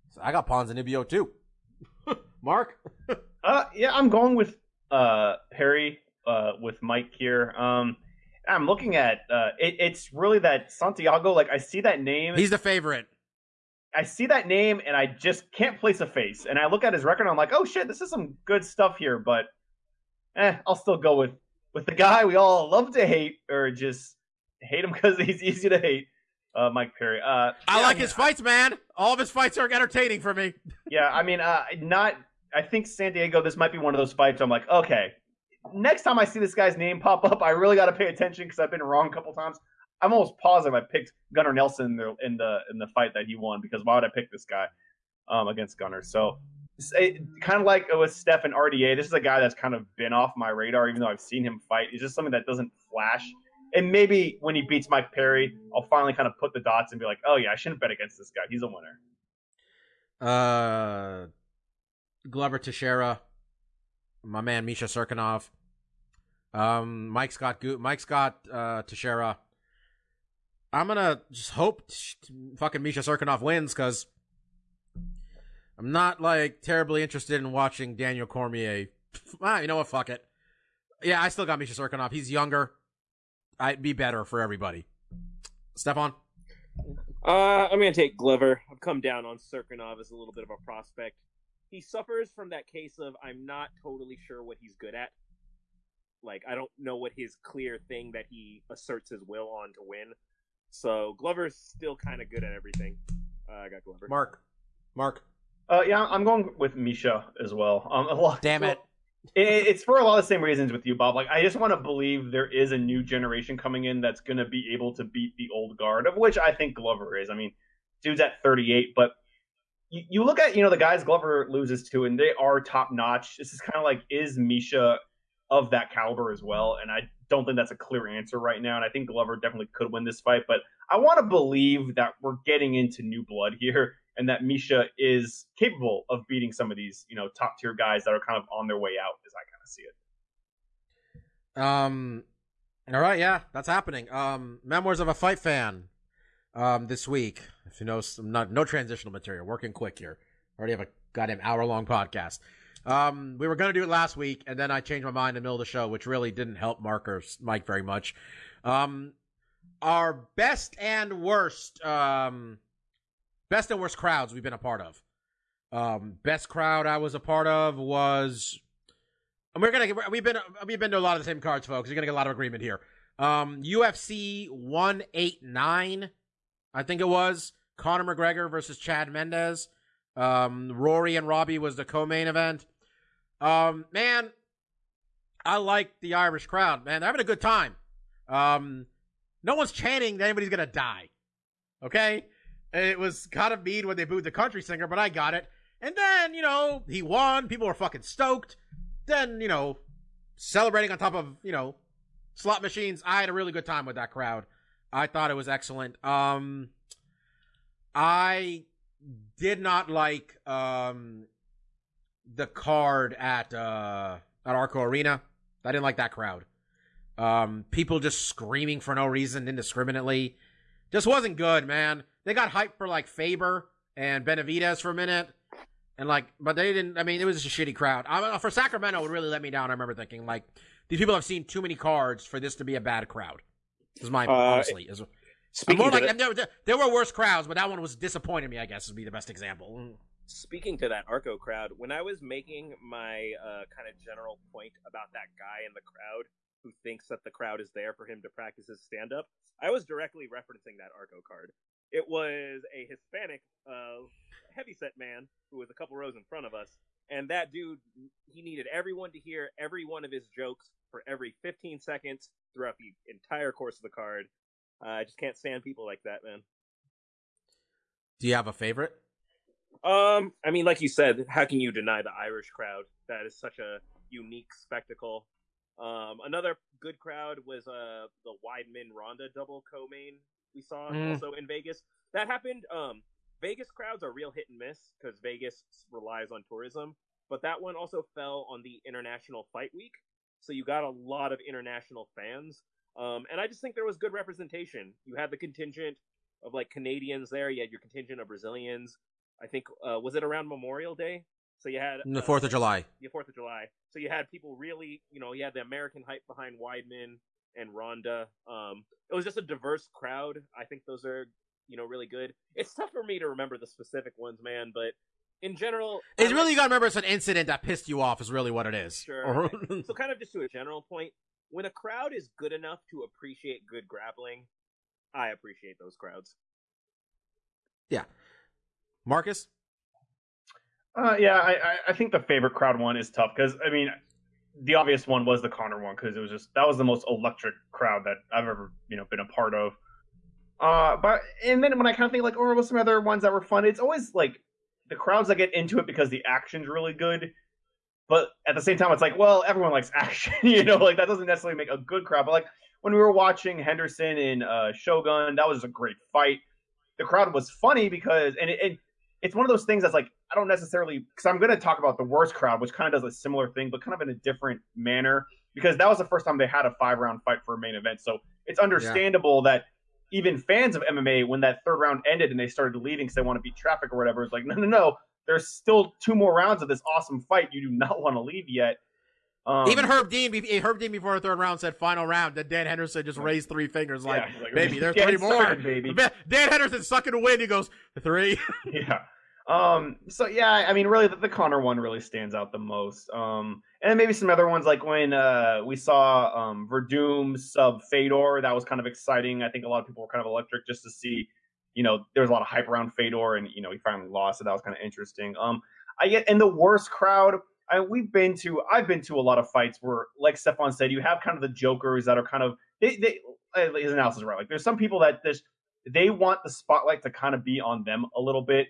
S1: So I got Ponzinibbio too. Mark?
S2: Uh, yeah, I'm going with uh Harry uh with Mike here. Um, I'm looking at uh, it, it's really that Santiago. Like I see that name,
S1: He's the favorite.
S2: I see that name, and I just can't place a face. And I look at his record, and I'm like, oh shit, this is some good stuff here. But, eh, I'll still go with with the guy we all love to hate, or just hate him because he's easy to hate. Uh, Mike Perry. Uh,
S1: I
S2: yeah,
S1: like
S2: mean,
S1: his fights, man. All of his fights are entertaining for me.
S2: Yeah, I mean, uh, not. I think Santiago. This might be one of those fights. I'm like, okay, next time I see this guy's name pop up, I really got to pay attention because I've been wrong a couple times. I'm almost positive I picked Gunnar Nelson in the in the, in the fight that he won because why would I pick this guy um, against Gunnar? So, it, kind of like with Steph and RDA, this is a guy that's kind of been off my radar, even though I've seen him fight. It's just something that doesn't flash. And maybe when he beats Mike Perry, I'll finally kind of put the dots and be like, oh yeah, I shouldn't bet against this guy. He's a winner.
S1: Uh, Glover Teixeira, my man Misha Cirkunov. Um, Mike Scott, Go- Mike Scott, uh, Teixeira. I'm gonna just hope fucking Misha Cirkunov wins because I'm not like terribly interested in watching Daniel Cormier. ah, you know what? Fuck it. Yeah, I still got Misha Cirkunov. He's younger. I'd be better for everybody. Stefan.
S3: Uh, I'm gonna take Glover. I've come down on Cirkunov as a little bit of a prospect. He suffers from that case of I'm not totally sure what he's good at. Like I don't know what his clear thing that he asserts his will on to win. So Glover's still kind of good at everything. Uh, I got Glover.
S1: Mark. Mark.
S2: Uh, yeah, I'm going with Misha as well. Um, a lot,
S1: Damn it.
S2: it, it's for a lot of the same reasons with you, Bob. Like, I just want to believe there is a new generation coming in that's going to be able to beat the old guard, of which I think Glover is. I mean, dude's at 38, but you, you look at you know the guys Glover loses to, and they are top notch. This is kind of like is Misha of that caliber as well, and I don't think that's a clear answer right now. And I think Glover definitely could win this fight, but I want to believe that we're getting into new blood here and that Misha is capable of beating some of these, you know, top tier guys that are kind of on their way out, as I kind of see it.
S1: Um, all right, yeah, that's happening. Um, Memoirs of a Fight Fan. Um, this week, if you know, some not no transitional material, working quick here. Already have a goddamn hour long podcast. Um, we were gonna do it last week, and then I changed my mind in the middle of the show, which really didn't help Mark or Mike very much. Um, our best and worst, um, best and worst crowds we've been a part of. Um, best crowd I was a part of was and we're gonna we've been we've been to a lot of the same cards, folks. You're gonna get a lot of agreement here. Um, UFC one eight nine, I think it was Conor McGregor versus Chad Mendes. Um, Rory and Robbie was the co-main event. Um, man, I like the Irish crowd. Man, they're having a good time. Um, No one's chanting that anybody's gonna die. Okay? It was kind of mean when they booed the country singer, but I got it. And then, you know, he won. People were fucking stoked. Then, you know, celebrating on top of, you know, slot machines. I had a really good time with that crowd. I thought it was excellent. Um, I did not like, um, the card at, uh, at Arco Arena. I didn't like that crowd. Um, people just screaming for no reason indiscriminately. Just wasn't good, man. They got hyped for like Faber and Benavides for a minute. And like, but they didn't. I mean, it was just a shitty crowd. I, for Sacramento, it would really let me down. I remember thinking like, these people have seen too many cards for this to be a bad crowd. This is my
S3: Uh,
S1: honestly. Is,
S3: Speaking
S1: more
S3: to
S1: like
S3: that-
S1: there, there, there were worse crowds, but that one was disappointing me. I guess would be the best example.
S3: Speaking to that Arco crowd, when I was making my uh, kind of general point about that guy in the crowd who thinks that the crowd is there for him to practice his stand up, I was directly referencing that Arco card. It was a Hispanic, uh, heavyset man who was a couple rows in front of us, and that dude, he needed everyone to hear every one of his jokes for every 15 seconds throughout the entire course of the card. Uh, I just can't stand people like that, man.
S1: Do you have a favorite?
S3: Um, I mean, like you said, how can you deny the Irish crowd? That is such a unique spectacle. Um, another good crowd was uh the Weidman Ronda double co-main we saw
S1: Mm.
S3: also in Vegas. That happened. Um, Vegas crowds are real hit and miss because Vegas relies on tourism, but that one also fell on the International Fight Week, so you got a lot of international fans. Um, and I just think there was good representation. You had the contingent of like Canadians there. You had your contingent of Brazilians. I think uh, was it around Memorial Day? So you had
S1: The
S3: uh,
S1: Fourth of July.
S3: the Fourth of July. So you had people really, you know, you had the American hype behind Weidman and Ronda. Um, it was just a diverse crowd. I think those are, you know, really good. It's tough for me to remember the specific ones, man, but in general, I
S1: It's really
S3: like-
S1: you gotta remember it's an incident that pissed you off. Is really what it is.
S3: Sure. So kind of just to a general point, when a crowd is good enough to appreciate good grappling, I appreciate those crowds.
S1: Yeah, Marcus.
S2: Uh, yeah, I, I, I think the favorite crowd one is tough because I mean, the obvious one was the Conor one because it was just that was the most electric crowd that I've ever you know been a part of. Uh, but and then when I kind of think like, oh, what some other ones that were fun? It's always like the crowds that get into it because the action's really good. But at the same time, it's like, well, everyone likes action, you know, like that doesn't necessarily make a good crowd. But like when we were watching Henderson in uh, Shogun, that was a great fight. The crowd was funny because, and it, it it's one of those things that's like I don't necessarily because I'm going to talk about the worst crowd, which kind of does a similar thing, but kind of in a different manner because that was the first time they had a five round fight for a main event. So it's understandable that even fans of MMA, when that third round ended and they started leaving because they want to beat traffic or whatever, it's like no, no, no. There's still two more rounds of this awesome fight. You do not want to leave yet. Um,
S1: Even Herb Dean, Herb Dean before the third round said final round. Then Dan Henderson just raised three fingers like,
S2: Yeah, like,
S1: baby, there's three more.
S2: started, baby.
S1: Dan Henderson sucking a win. He goes three.
S2: yeah. Um. So yeah, I mean, really, the, the Conor one really stands out the most. Um, and maybe some other ones like when uh we saw um Werdum sub Fedor. That was kind of exciting. I think a lot of people were kind of electric just to see. You know, there was a lot of hype around Fedor, and you know he finally lost, so that was kind of interesting. Um, I get in the worst crowd. I we've been to I've been to a lot of fights where, like Stefan said, you have kind of the jokers that are kind of they they uh, his analysis is right. Like there's some people that just they want the spotlight to kind of be on them a little bit.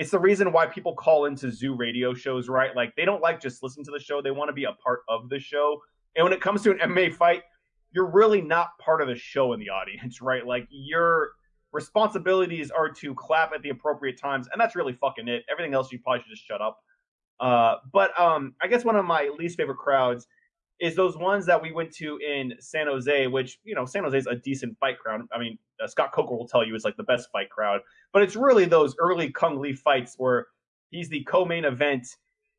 S2: It's the reason why people call into zoo radio shows, right? Like they don't like just listen to the show; they want to be a part of the show. And when it comes to an MMA fight, you're really not part of the show in the audience, right? Like your responsibilities are to clap at the appropriate times, and that's really fucking it. Everything else, you probably should just shut up. Uh, but um, I guess one of my least favorite crowds is those ones that we went to in San Jose, which you know San Jose is a decent fight crowd. I mean, uh, Scott Coker will tell you it's like the best fight crowd, but it's really those early Cung Le fights where he's the co-main event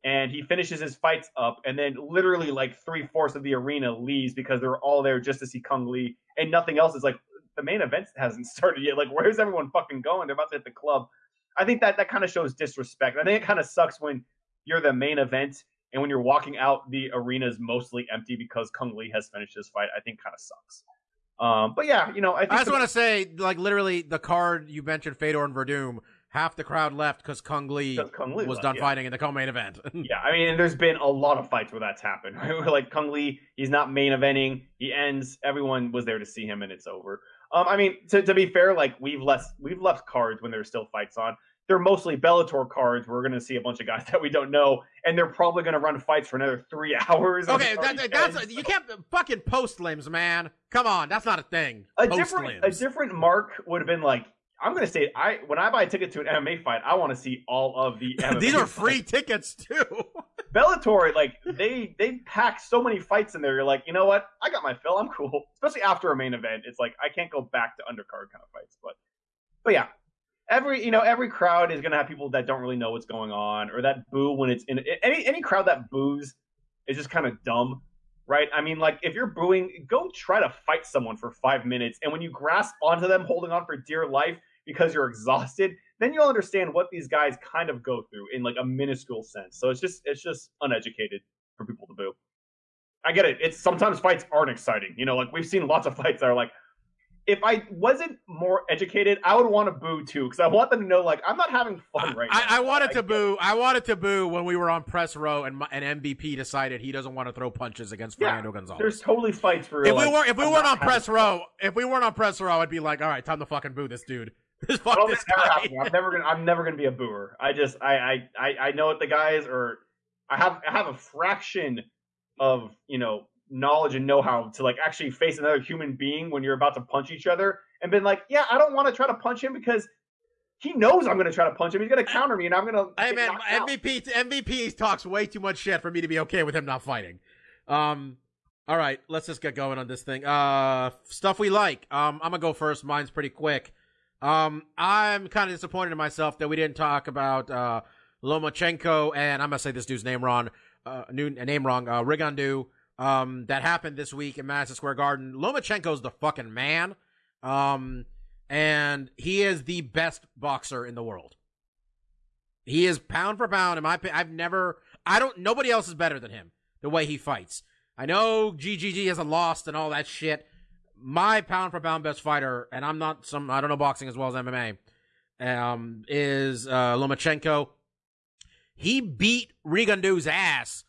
S2: and he finishes his fights up, and then literally like three fourths of the arena leaves because they're all there just to see Cung Le, and nothing else is like the main event hasn't started yet. Like, where's everyone fucking going? They're about to hit the club. I think that that kind of shows disrespect. I think it kind of sucks when you're the main event and when you're walking out, the arena is mostly empty because Cung Le has finished his fight. I think kind of sucks. Um, but yeah, you know, I think
S1: I just
S2: the-
S1: want to say, like, literally, the card you mentioned, Fedor and Werdum, half the crowd left because Cung
S2: Le Cung Le
S1: was
S2: left,
S1: done
S2: yeah.
S1: fighting in the co-main event.
S2: Yeah, I mean, there's been a lot of fights where that's happened. Right? Where like Cung Le, he's not main eventing. He ends. Everyone was there to see him, and it's over. Um, I mean, to, to be fair, like we've left we've left cards when there's still fights on. They're mostly Bellator cards. We're going to see a bunch of guys that we don't know, and they're probably going to run fights for another three hours.
S1: Okay,
S2: it's
S1: that, that's
S2: dead.
S1: you can't fucking post limbs, man. Come on, that's not a thing.
S2: a
S1: Post
S2: different a different mark would have been like I'm gonna say I when I buy a ticket to an MMA fight, I want to see all of the MMA.
S1: These are
S2: fights.
S1: free tickets too.
S2: Bellator, like they they pack so many fights in there. You're like, you know what? I got my fill. I'm cool. Especially after a main event, it's like I can't go back to undercard kind of fights. But but yeah, every you know every crowd is gonna have people that don't really know what's going on or that boo when it's in any any crowd that boos is just kind of dumb. Right? I mean, like if you're booing, go try to fight someone for five minutes, and when you grasp onto them, holding on for dear life because you're exhausted, then you'll understand what these guys kind of go through in like a minuscule sense. So it's just it's just uneducated for people to boo. I get it. It's sometimes fights aren't exciting. You know, like we've seen lots of fights that are like, if I wasn't more educated, I would want to boo too because I want them to know like I'm not having fun right now.
S1: I, I wanted to boo. I wanted to boo when we were on press row and and MVP decided he doesn't want to throw punches against
S2: Yeah,
S1: Fernando Gonzalez.
S2: There's totally fights for
S1: if
S2: like,
S1: we were if we
S2: I'm
S1: weren't on press
S2: fun.
S1: row, if we weren't on press row, I'd be like, all right, time to fucking boo this dude. Just fuck this guy.
S2: I'm never gonna. I'm never gonna be a booer. I just. I. I. I, I know what the guys are. I have. I have a fraction of you know knowledge and know-how to like actually face another human being when you're about to punch each other and been like, yeah, I don't want to try to punch him because he knows I'm gonna try to punch him. He's gonna counter me, and I'm gonna.
S1: Hey
S2: get
S1: man. MVP MVP talks way too much shit for me to be okay with him not fighting. Um, all right, let's just get going on this thing. Uh, stuff we like. Um, I'm gonna go first. Mine's pretty quick. Um, I'm kind of disappointed in myself that we didn't talk about uh Lomachenko and I'm gonna say this dude's name wrong. Uh, new name wrong. Uh, Rigondeaux. Um, that happened this week in Madison Square Garden. Lomachenko's the fucking man. Um, and he is the best boxer in the world. He is pound for pound. In my opinion, I've never, I don't, nobody else is better than him. The way he fights. I know GGG hasn't lost and all that shit. My pound for pound best fighter, and I'm not some, I don't know boxing as well as MMA, um, is uh, Lomachenko. He beat Rigondeaux's ass.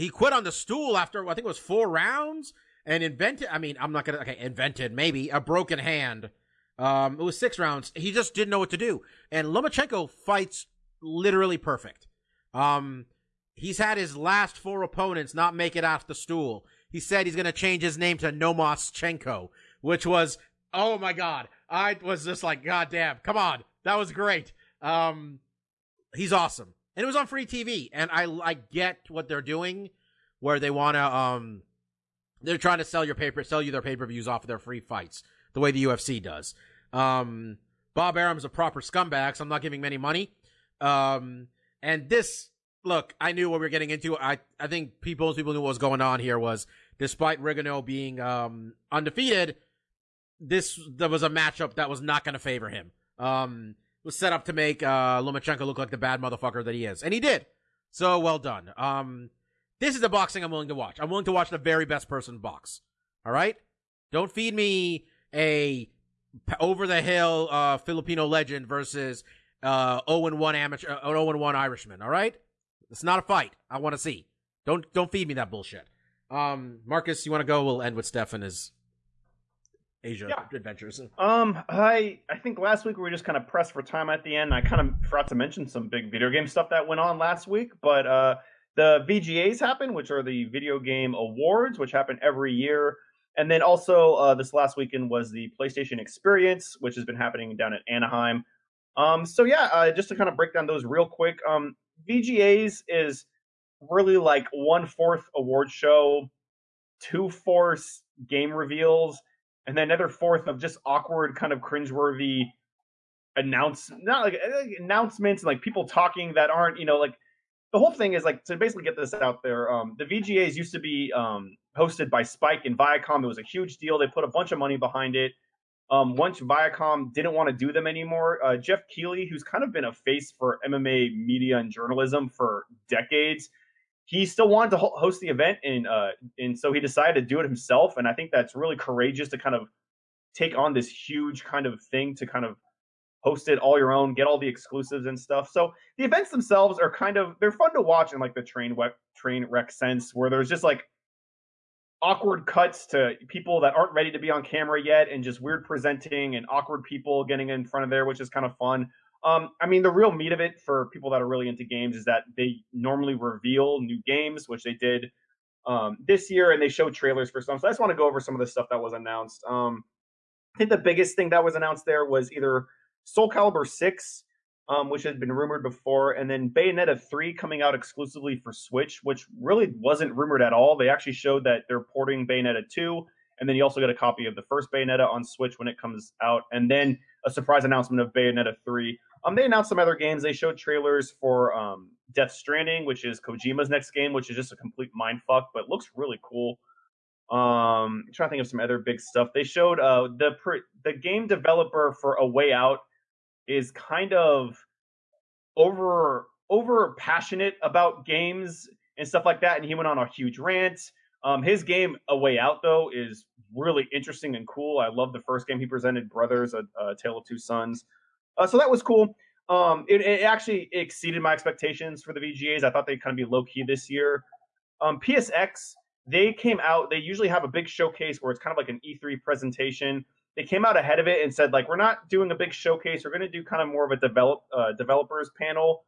S1: He quit on the stool after I think it was four rounds and invented. I mean, I'm not gonna okay, invented maybe a broken hand. Um, it was six rounds. He just didn't know what to do. And Lomachenko fights literally perfect. Um, he's had his last four opponents not make it off the stool. He said he's gonna change his name to NoMaschenko, which was oh my god. I was just like, God damn, come on, that was great. Um, he's awesome, and it was on free TV. And I I get what they're doing, where they want to um, they're trying to sell your paper, sell you their pay per views off of their free fights, the way the UFC does. Um, Bob Arum's a proper scumbag, so I'm not giving him any money. Um, and this, look, I knew what we were getting into. I, I think people, people knew what was going on here was, despite Rigondeaux being, um, undefeated, this, there was a matchup that was not going to favor him. Um, was set up to make, uh, Lomachenko look like the bad motherfucker that he is. And he did. So well done. Um, this is the boxing I'm willing to watch. I'm willing to watch the very best person box. All right? Don't feed me a over the hill uh, Filipino legend versus uh 0 1 amateur uh, 0 1 Irishman, all right? It's not a fight. I want to see. Don't don't feed me that bullshit. Um Marcus, you want to go? We'll end with Stefan. his Asia
S2: Yeah.
S1: adventures.
S2: Um, I I think last week we were just kind of pressed for time at the end. I kind of forgot to mention some big video game stuff that went on last week, but uh, the VGAs happened, which are the Video Game Awards, which happen every year. And then also uh, this last weekend was the PlayStation Experience, which has been happening down at Anaheim. Um, so yeah, uh, just to kind of break down those real quick. Um, VGAs is really like one fourth award show, two fourths game reveals, and then another fourth of just awkward, kind of cringeworthy announce not like uh, announcements and like people talking that aren't you know like the whole thing is like to basically get this out there. Um, the VGAs used to be um, hosted by Spike and Viacom. It was a huge deal. They put a bunch of money behind it. Um, once Viacom didn't want to do them anymore, uh, Geoff Keighley, who's kind of been a face for MMA media and journalism for decades, he still wanted to host the event, and uh, and so he decided to do it himself. And I think that's really courageous to kind of take on this huge kind of thing to kind of host it all your own, get all the exclusives and stuff. So the events themselves are kind of they're fun to watch in like the train wreck train wreck sense, where there's just like awkward cuts to people that aren't ready to be on camera yet, and just weird presenting and awkward people getting in front of there, which is kind of fun. Um, I mean, the real meat of it for people that are really into games is that they normally reveal new games, which they did um, this year, and they show trailers for some. So I just want to go over some of the stuff that was announced. Um, I think the biggest thing that was announced there was either Soul Calibur 6, um, which had been rumored before, and then Bayonetta 3 coming out exclusively for Switch, which really wasn't rumored at all. They actually showed that they're porting Bayonetta 2, and then you also get a copy of the first Bayonetta on Switch when it comes out, and then a surprise announcement of Bayonetta 3. Um, they announced some other games. They showed trailers for um, Death Stranding, which is Kojima's next game, which is just a complete mind fuck, but looks really cool. Um, I'm trying to think of some other big stuff. They showed uh, the pre- the game developer for A Way Out is kind of over over passionate about games and stuff like that, and he went on a huge rant. Um, his game A Way Out though is really interesting and cool. I love the first game he presented, Brothers: A, a Tale of Two Sons. Uh, so that was cool. Um, it, it, actually exceeded my expectations for the VGAs. I thought they'd kind of be low key this year. Um, PSX they came out. They usually have a big showcase where it's kind of like an E3 presentation. They came out ahead of it and said like, we're not doing a big showcase. We're going to do kind of more of a develop uh, developers panel.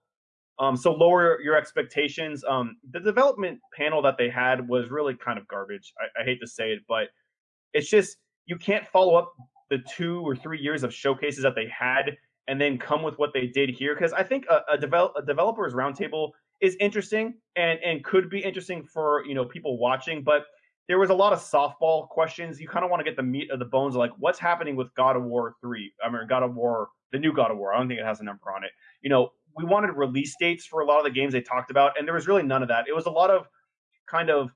S2: Um, so lower your expectations. Um, the development panel that they had was really kind of garbage. I, I hate to say it, but it's just you can't follow up the two or three years of showcases that they had and then come with what they did here because I think a, a, develop, a developers roundtable is interesting and and could be interesting for you know people watching, but there was a lot of softball questions. You kind of want to get the meat of the bones, of like what's happening with God of War three. I mean, God of War, the new God of War. I don't think it has a number on it. You know, we wanted release dates for a lot of the games they talked about, and there was really none of that. It was a lot of kind of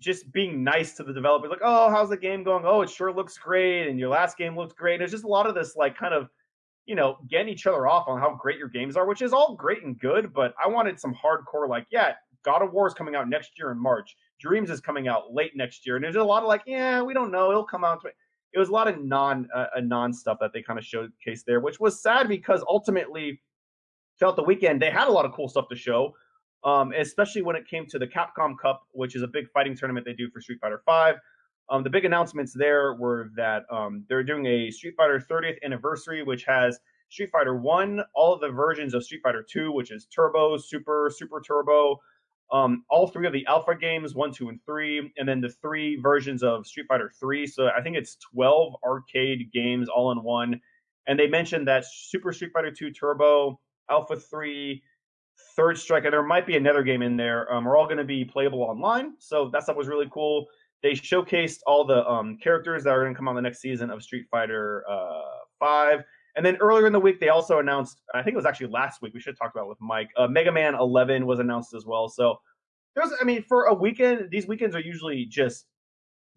S2: just being nice to the developers, like, oh, how's the game going? Oh, it sure looks great, and your last game looks great. There's just a lot of this like kind of you know, getting each other off on how great your games are, which is all great and good, but I wanted some hardcore, like, yeah, God of War is coming out next year in March. Dreams is coming out late next year. And there's a lot of like, yeah, we don't know. It'll come out. It was a lot of non uh, non stuff that they kind of showcased there, which was sad because ultimately, throughout the weekend, they had a lot of cool stuff to show. Um, especially when it came to the Capcom Cup, which is a big fighting tournament they do for Street Fighter Five. Um, the big announcements there were that um, they're doing a Street Fighter 30th anniversary, which has Street Fighter 1, all of the versions of Street Fighter 2, which is Turbo, Super, Super Turbo, um, all three of the alpha games, 1, 2, and 3, and then the three versions of Street Fighter 3. So I think it's 12 arcade games all in one. And they mentioned that Super Street Fighter 2 Turbo, Alpha 3, Third Strike, and there might be another game in there, um, are all going to be playable online. So that stuff was really cool they showcased all the um, characters that are going to come on the next season of Street Fighter uh, Five. And then earlier in the week, they also announced. I think it was actually last week. We should talk about with Mike. Uh, Mega Man 11 was announced as well. So there's, I mean, for a weekend, these weekends are usually just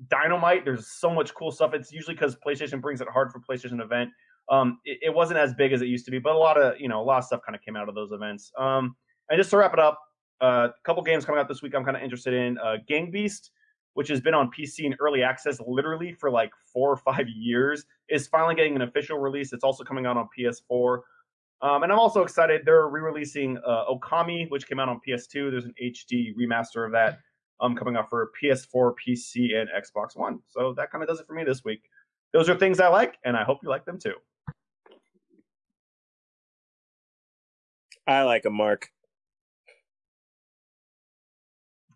S2: dynamite. There's so much cool stuff. It's usually because PlayStation brings it hard for PlayStation event. Um, it, it, wasn't as big as it used to be, but a lot of you know a lot of stuff kind of came out of those events. Um, and just to wrap it up, uh, a couple games coming out this week. I'm kind of interested in uh, Gang Beast which has been on PC in early access literally for like four or five years, is finally getting an official release. It's also coming out on PS4. Um, and I'm also excited. They're re-releasing uh, Okami, which came out on PS2. There's an HD remaster of that um, coming out for PS4, PC, and Xbox One. So that kind of does it for me this week. Those are things I like, and I hope you like them too.
S3: I like them, Mark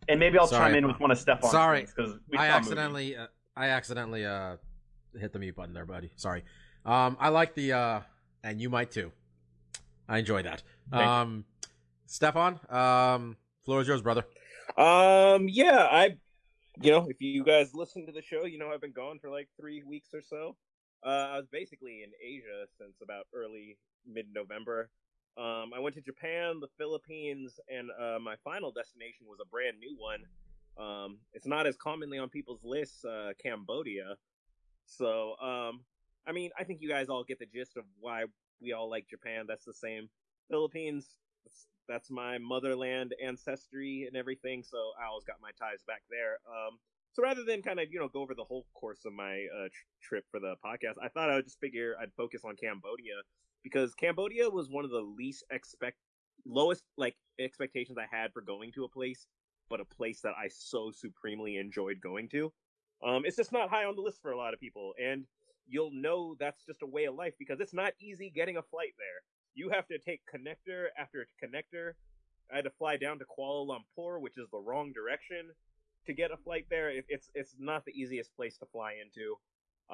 S2: and maybe I'll Sorry. chime in with one of Stefan's
S1: Sorry, because I accidentally, uh, I accidentally uh, hit the mute button there, buddy. Sorry. Um, I like the, uh, and you might too. I enjoy that. Um, Stefan, um, floor is yours, brother.
S3: Um, yeah, I, you know, if you guys listen to the show, you know I've been gone for like three weeks or so. Uh, I was basically in Asia since about early mid November. Um, I went to Japan, the Philippines, and uh, my final destination was a brand new one. Um, it's not as commonly on people's lists, uh, Cambodia. So, um, I mean, I think you guys all get the gist of why we all like Japan. That's the same. Philippines, that's my motherland ancestry and everything. So I always got my ties back there. Um, so rather than kind of you know go over the whole course of my uh, tr- trip for the podcast, I thought I would just figure I'd focus on Cambodia because Cambodia was one of the least expect lowest like expectations I had for going to a place but a place that I so supremely enjoyed going to. Um, it's just not high on the list for a lot of people, and you'll know that's just a way of life because it's not easy getting a flight there. You have to take connector after connector. I had to fly down to Kuala Lumpur, which is the wrong direction to get a flight there. It, it's it's not the easiest place to fly into,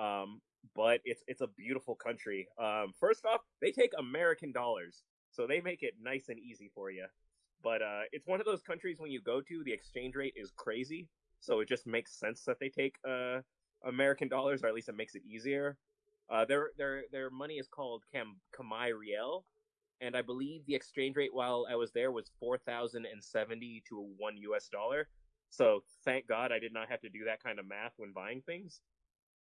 S3: um, but it's it's a beautiful country. Um, first off, they take American dollars, so they make it nice and easy for you. But uh, it's one of those countries when you go to, the exchange rate is crazy, so it just makes sense that they take uh, American dollars, or at least it makes it easier. Uh, their their their money is called Cam Kamai Riel, and I believe the exchange rate while I was there was four thousand and seventy to one U.S. dollar. So thank God I did not have to do that kind of math when buying things.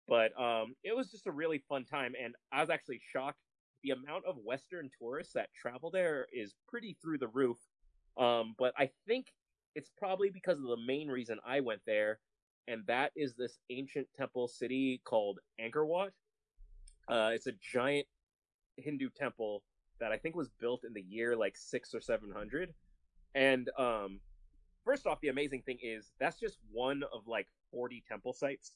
S3: But um, it was just a really fun time, and I was actually shocked. The amount of Western tourists that travel there is pretty through the roof. Um, but I think it's probably because of the main reason I went there, and that is this ancient temple city called Angkor Wat. Uh, it's a giant Hindu temple that I think was built in the year like six or seven hundred. And um, first off, the amazing thing is that's just one of like forty temple sites.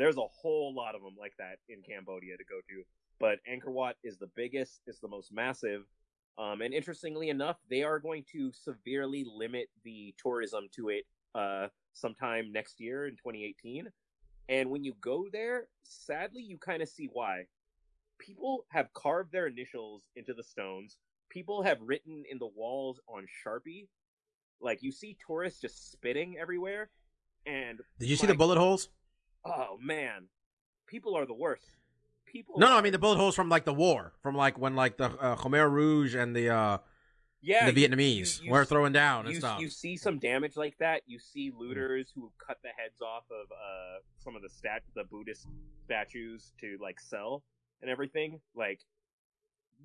S3: There's a whole lot of them like that in Cambodia to go to, but Angkor Wat is the biggest, it's the most massive, um, and interestingly enough, they are going to severely limit the tourism to it uh, sometime next year in 2018. And when you go there, sadly, you kind of see why. People have carved their initials into the stones. People have written in the walls on Sharpie. Like you see tourists just spitting everywhere. And
S1: Did you see the bullet holes?
S3: Oh man, people are the worst. People.
S1: No, no, I mean the bullet holes from like the war, from like when like the uh, Khmer Rouge and the uh
S3: yeah,
S1: the
S3: you-
S1: Vietnamese
S3: you- you
S1: were throwing down and
S3: you,
S1: stuff.
S3: you see some damage like that. You see looters who cut the heads off of uh, some of the stat the Buddhist statues to like sell and everything. Like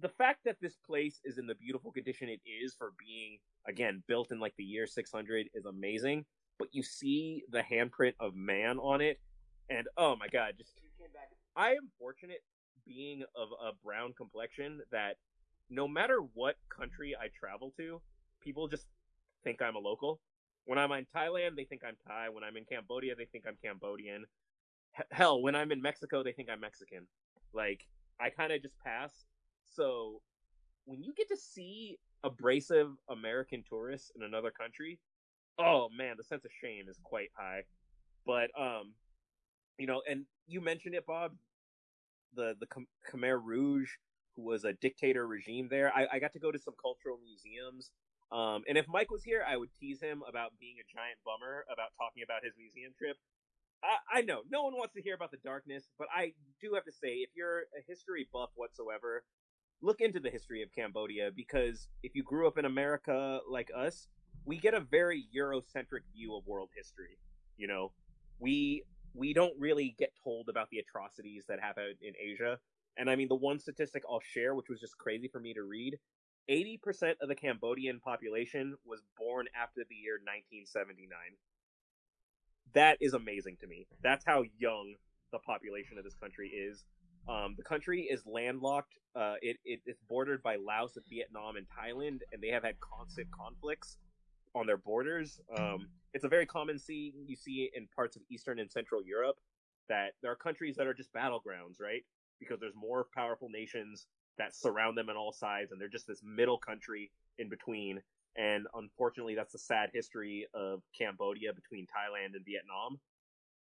S3: the fact that this place is in the beautiful condition it is for being again built in like the year 600 is amazing. But you see the handprint of man on it, and oh my god, just I am fortunate being of a brown complexion that no matter what country I travel to, people just think I'm a local. When I'm in Thailand, they think I'm Thai. When I'm in Cambodia, they think I'm Cambodian. H- hell, when I'm in Mexico, they think I'm Mexican. Like, I kind of just pass. So, when you get to see abrasive American tourists in another country, oh man, the sense of shame is quite high. But, um, you know, and you mentioned it, Bob, the, the Khmer- Rouge, who was a dictator regime there. I, I got to go to some cultural museums. Um, and if Mike was here, I would tease him about being a giant bummer about talking about his museum trip. I, I know no one wants to hear about the darkness, but I do have to say, if you're a history buff whatsoever, look into the history of Cambodia because if you grew up in America like us, we get a very Eurocentric view of world history. You know, we we don't really get told about the atrocities that happen in Asia. And I mean, the one statistic I'll share, which was just crazy for me to read 80% of the Cambodian population was born after the year 1979. That is amazing to me. That's how young the population of this country is. Um, the country is landlocked. Uh, it, it it's bordered by Laos, Vietnam, and Thailand, and they have had constant conflicts on their borders. Um, it's a very common scene you see in parts of Eastern and Central Europe that there are countries that are just battlegrounds, right? Because there's more powerful nations that surround them on all sides, and they're just this middle country in between. And unfortunately, that's the sad history of Cambodia between Thailand and Vietnam.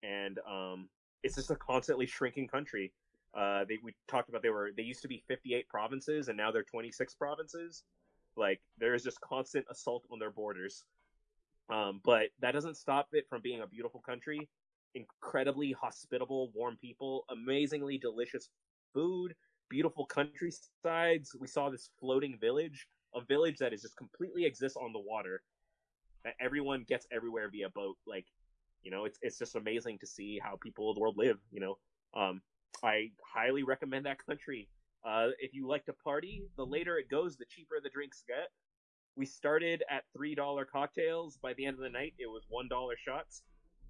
S3: And um, it's just a constantly shrinking country. Uh, they we talked about they were they used to be 58 provinces, and now they're 26 provinces. Like there is just constant assault on their borders. Um, but that doesn't stop it from being a beautiful country. Incredibly hospitable, warm people, amazingly delicious food, beautiful countrysides. We saw this floating village, a village that is just completely exists on the water. That everyone gets everywhere via boat. Like, you know, it's it's just amazing to see how people of the world live. You know, um, I highly recommend that country. Uh, if you like to party, the later it goes, the cheaper the drinks get. We started at three dollar cocktails. By the end of the night, it was one dollar shots.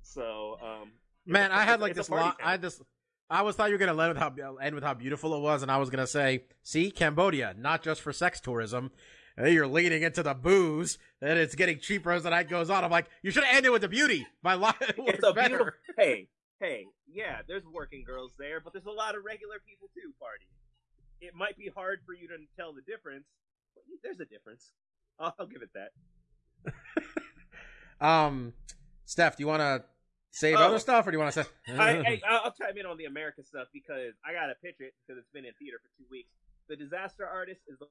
S3: So, um,
S1: Man,
S3: it's
S1: I had like this
S3: party
S1: line. I
S3: town.
S1: just, I was thought you were gonna let with how end with how beautiful it was, and I was gonna say, see, Cambodia, not just for sex tourism. and you're leaning into the booze, and it's getting cheaper as the night goes on. I'm like, you should have ended with the beauty. My life
S3: It's
S1: works
S3: a
S1: better.
S3: beautiful. Hey, hey, yeah. There's working girls there, but there's a lot of regular people too partying. It might be hard for you to tell the difference, but there's a difference. I'll, give it that.
S1: Um, Steph, do you want to save
S3: Oh.
S1: other stuff, or do you want to say?
S3: I, I, I'll I'll chime in on the America stuff because I gotta pitch it because it's been in theater for two weeks. The Disaster Artist is the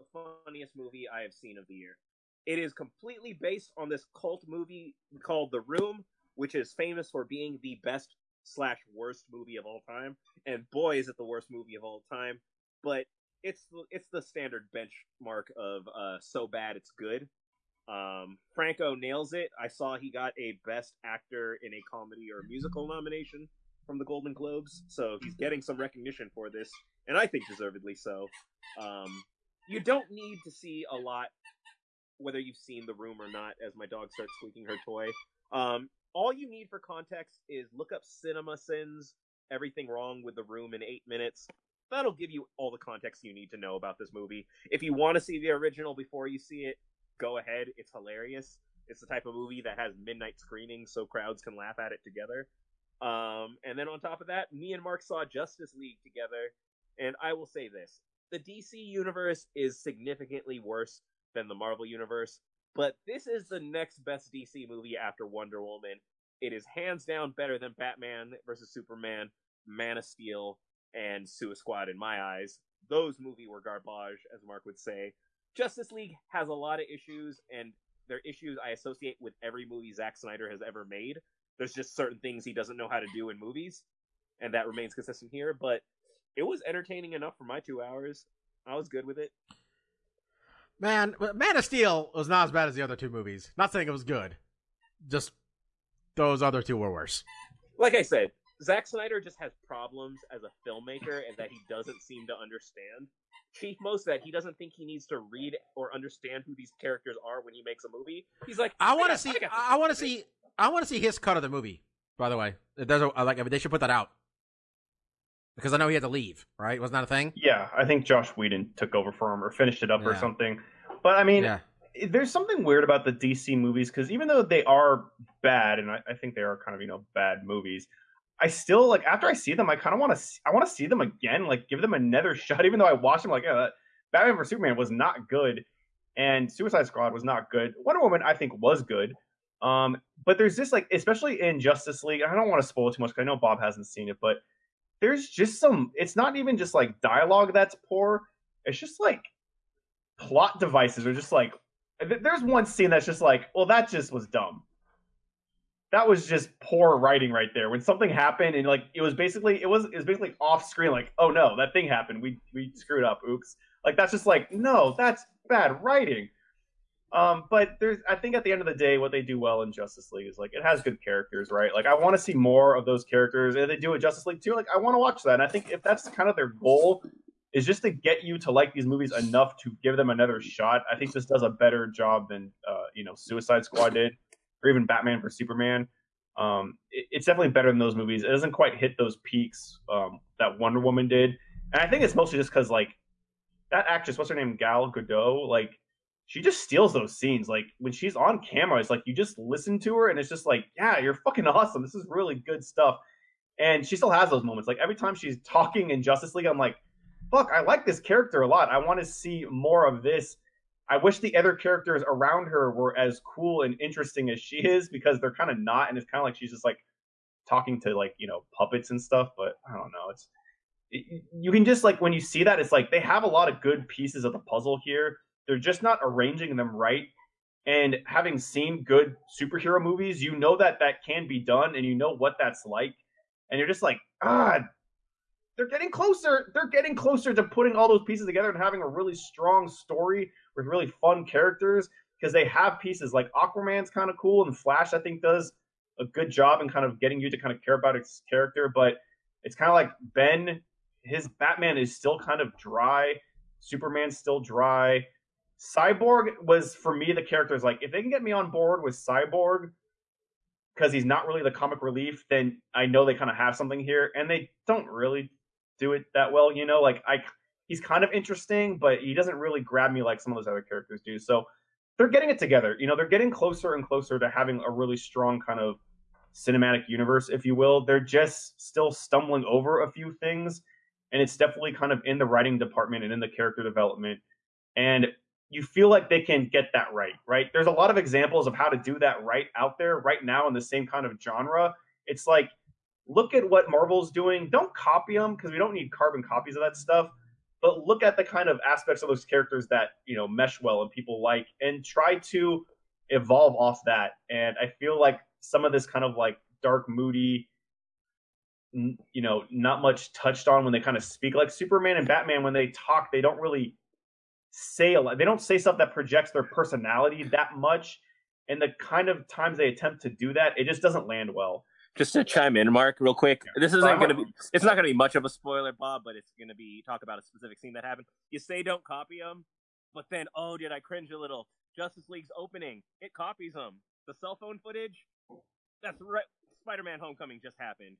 S3: funniest movie I have seen of the year. It is completely based on this cult movie called The Room, which is famous for being the best slash worst movie of all time. And boy, is it the worst movie of all time! But it's it's the standard benchmark of uh, so bad it's good. Um, Franco nails it. I saw he got a Best Actor in a Comedy or Musical nomination from the Golden Globes, so he's getting some recognition for this, and I think deservedly so. Um, you don't need to see a lot, whether you've seen The Room or not, as my dog starts squeaking her toy. Um, all you need for context is look up Cinema Sins, Everything Wrong with The Room in eight minutes. That'll give you all the context you need to know about this movie. If you want to see the original before you see it, go ahead. It's hilarious. It's the type of movie that has midnight screenings so crowds can laugh at it together. Um, and then on top of that, me and Mark saw Justice League together, and I will say this: the DC universe is significantly worse than the Marvel universe, but this is the next best DC movie after Wonder Woman. It is hands down better than Batman versus Superman, Man of Steel, and Suicide Squad in my eyes. Those movies were garbage, as Mark would say. Justice League has a lot of issues, and they're issues I associate with every movie Zack Snyder has ever made. There's just certain things he doesn't know how to do in movies, and that remains consistent here. But it was entertaining enough for my two hours. I was good with it.
S1: Man, Man of Steel was not as bad as the other two movies. Not saying it was good, just those other two were worse.
S3: Like I said, Zack Snyder just has problems as a filmmaker, and that he doesn't seem to understand. Chief most that he doesn't think he needs to read or understand who these characters are when he makes a movie. He's like,
S1: I want to see.
S3: got this.
S1: I want to see. I want to see his cut of the movie. By the way, there's a like. They should put that out because I know he had to leave. Right? Wasn't that a thing?
S2: Yeah, I think Joss Whedon took over for him or finished it up or something. But I mean,
S1: yeah.
S2: there's something weird about the DC movies because even though they are bad, and I, I think they are kind of you know bad movies, I still like after I see them, I kind of want to I want to see them again, like give them another shot. Even though I watched them, like yeah, that Batman vs Superman was not good, and Suicide Squad was not good. Wonder Woman I think was good. Um, but there's this like, especially in Justice League. I don't want to spoil too much because I know Bob hasn't seen it, but there's just some. It's not even just like dialogue that's poor. It's just like plot devices are just like there's one scene that's just like well that just was dumb that was just poor writing right there. When something happened and like it was basically it was it was basically off screen like oh no that thing happened. We we screwed up. Oops. Like that's just like no that's bad writing. Um but there's i think at the end of the day what they do well in justice league is like it has good characters right? Like i want to see more of those characters. And they do it justice league too like i want to watch that. And i think if that's kind of their goal is just to get you to like these movies enough to give them another shot. I think this does a better job than uh, you know Suicide Squad did, or even Batman for Superman. Um, it, it's definitely better than those movies. It doesn't quite hit those peaks um, that Wonder Woman did, and I think it's mostly just because like that actress, what's her name, Gal Gadot, like she just steals those scenes. Like when she's on camera, it's like you just listen to her, and it's just like, yeah, you're fucking awesome. This is really good stuff. And she still has those moments. Like every time she's talking in Justice League, I'm like fuck, I like this character a lot. I want to see more of this. I wish the other characters around her were as cool and interesting as she is because they're kind of not, and it's kind of like she's just like talking to like you know puppets and stuff. But I don't know. It's it, you can just like when you see that, it's like they have a lot of good pieces of the puzzle here. They're just not arranging them right. And having seen good superhero movies, you know that that can be done, and you know what that's like. And you're just like, ah, they're getting closer. They're getting closer to putting all those pieces together and having a really strong story with really fun characters because they have pieces like Aquaman's kind of cool and Flash I think does a good job in kind of getting you to kind of care about his character, but it's kind of like Ben his Batman is still kind of dry, Superman's still dry. Cyborg was for me the character is like if they can get me on board with Cyborg because he's not really the comic relief, then I know they kind of have something here, and they don't really do it that well. You know, like I he's kind of interesting, but he doesn't really grab me like some of those other characters do. So they're getting it together. You know, they're getting closer and closer to having a really strong kind of cinematic universe, if you will. They're just still stumbling over a few things, and it's definitely kind of in the writing department and in the character development. And you feel like they can get that right, right? There's a lot of examples of how to do that right out there right now in the same kind of genre. It's like, look at what Marvel's doing. Don't copy them because we don't need carbon copies of that stuff. But look at the kind of aspects of those characters that you know mesh well and people like, and try to evolve off that. And I feel like some of this kind of like dark, moody you know, not much touched on when they kind of speak. Like Superman and Batman, when they talk, they don't really say a lot. They don't say stuff that projects their personality that much. And the kind of times they attempt to do that, it just doesn't land well.
S3: Just to chime in, Mark, real quick. This isn't going to be. It's not going to be much of a spoiler, Bob, but it's going to be talk about a specific scene that happened. You say don't copy them, but then oh, did I cringe a little? Justice League's opening, it copies them. The cell phone footage, that's right. Spider-Man: Homecoming just happened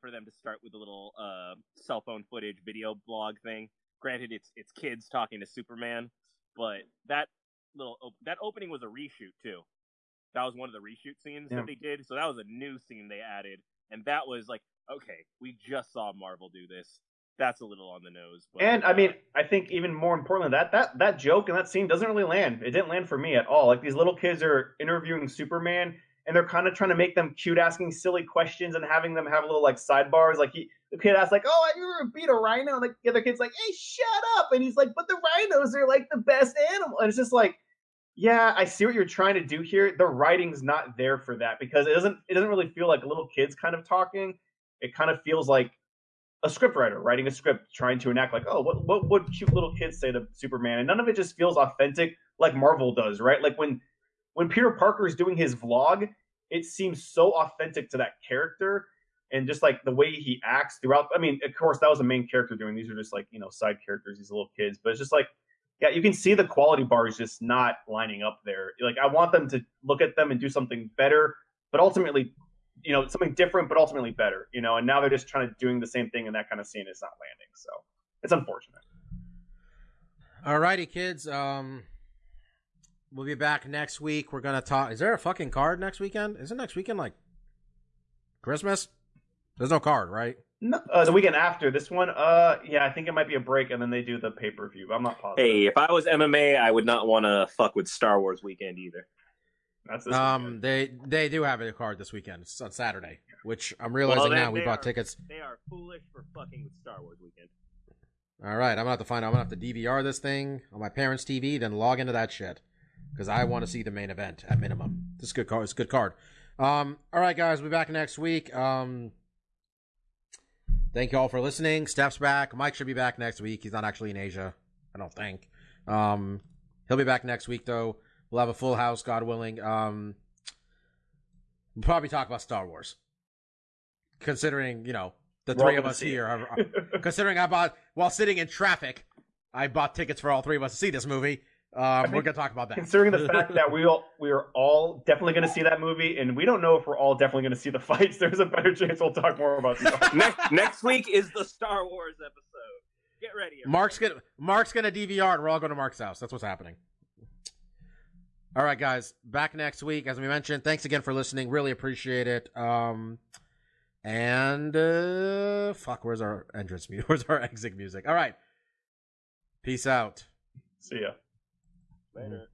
S3: for them to start with a little uh, cell phone footage video blog thing. Granted, it's it's kids talking to Superman, but that little op- that opening was a reshoot too. That was one of the reshoot scenes
S2: Yeah.
S3: that they did. So that was a new scene they added, and that was like, okay, we just saw Marvel do this. That's a little on the nose. But,
S2: And I
S3: uh,
S2: mean, I think even more importantly, that that that joke and that scene doesn't really land. It didn't land for me at all. Like these little kids are interviewing Superman, and they're kind of trying to make them cute, asking silly questions and having them have a little like sidebars. Like he, the kid asks like, "Oh, have you ever beat a rhino?" And like the other kid's like, "Hey, shut up!" And he's like, "But the rhinos are like the best animal." And it's just like, yeah, I see what you're trying to do here. The writing's not there for that because it doesn't. It doesn't really feel like little kids kind of talking. It kind of feels like a scriptwriter writing a script trying to enact like, oh, what what would cute little kids say to Superman? And none of it just feels authentic like Marvel does, right? Like when when Peter Parker is doing his vlog, it seems so authentic to that character and just like the way he acts throughout. I mean, of course, that was a main character doing. These are just like you know side characters, these little kids, but it's just like. Yeah, you can see the quality bar is just not lining up there. Like I want them to look at them and do something better, but ultimately you know something different but ultimately better you know and now they're just trying to doing the same thing and that kind of scene is not landing so it's unfortunate
S1: Alrighty, kids. Um, we'll be back next week. We're gonna talk. Is there a fucking card next weekend? Isn't next weekend like Christmas? There's no card, right?
S2: No, uh, the weekend after this one uh yeah i think it might be a break and then they do the pay-per-view i'm not positive
S3: hey, if I was MMA, I would not want to fuck with Star Wars weekend either.
S2: that's this
S1: Um,
S2: weekend.
S1: they they do have a card this weekend. It's on Saturday, which I'm realizing
S3: then
S1: now. We
S3: they
S1: bought
S3: are-
S1: tickets.
S3: They are foolish for fucking with Star Wars weekend.
S1: All right, I'm gonna have to find. out. I'm gonna have to DVR this thing on my parents' TV, then log into that shit because I want to see the main event at minimum. This is a good card. It's a good card. Um, all right, guys, we'll be back next week. Um, thank you all for listening. Steph's back. Mike should be back next week. He's not actually in Asia, I don't think. Um, he'll be back next week though. We'll have a full house, God willing. Um, we'll probably talk about Star Wars, considering you know the
S2: We're
S1: three of us here. Are, considering I bought while sitting in traffic, I bought tickets for all three of us to see this movie. Um, we're gonna talk about that.
S2: considering the fact that we all we are all definitely going to see that movie and we don't know if we're all definitely going to see the fights there's a better chance we'll talk more about Star Wars.
S3: next next week is the Star Wars episode. Get ready. everybody.
S1: Mark's gonna Mark's gonna DVR and we're all going to Mark's house. That's what's happening. All right, guys, back next week as we mentioned. Thanks again for listening. Really appreciate it. Um, and uh, fuck, where's our entrance music? Where's our exit music? All right, peace out.
S2: see ya Mm-hmm.
S3: Later.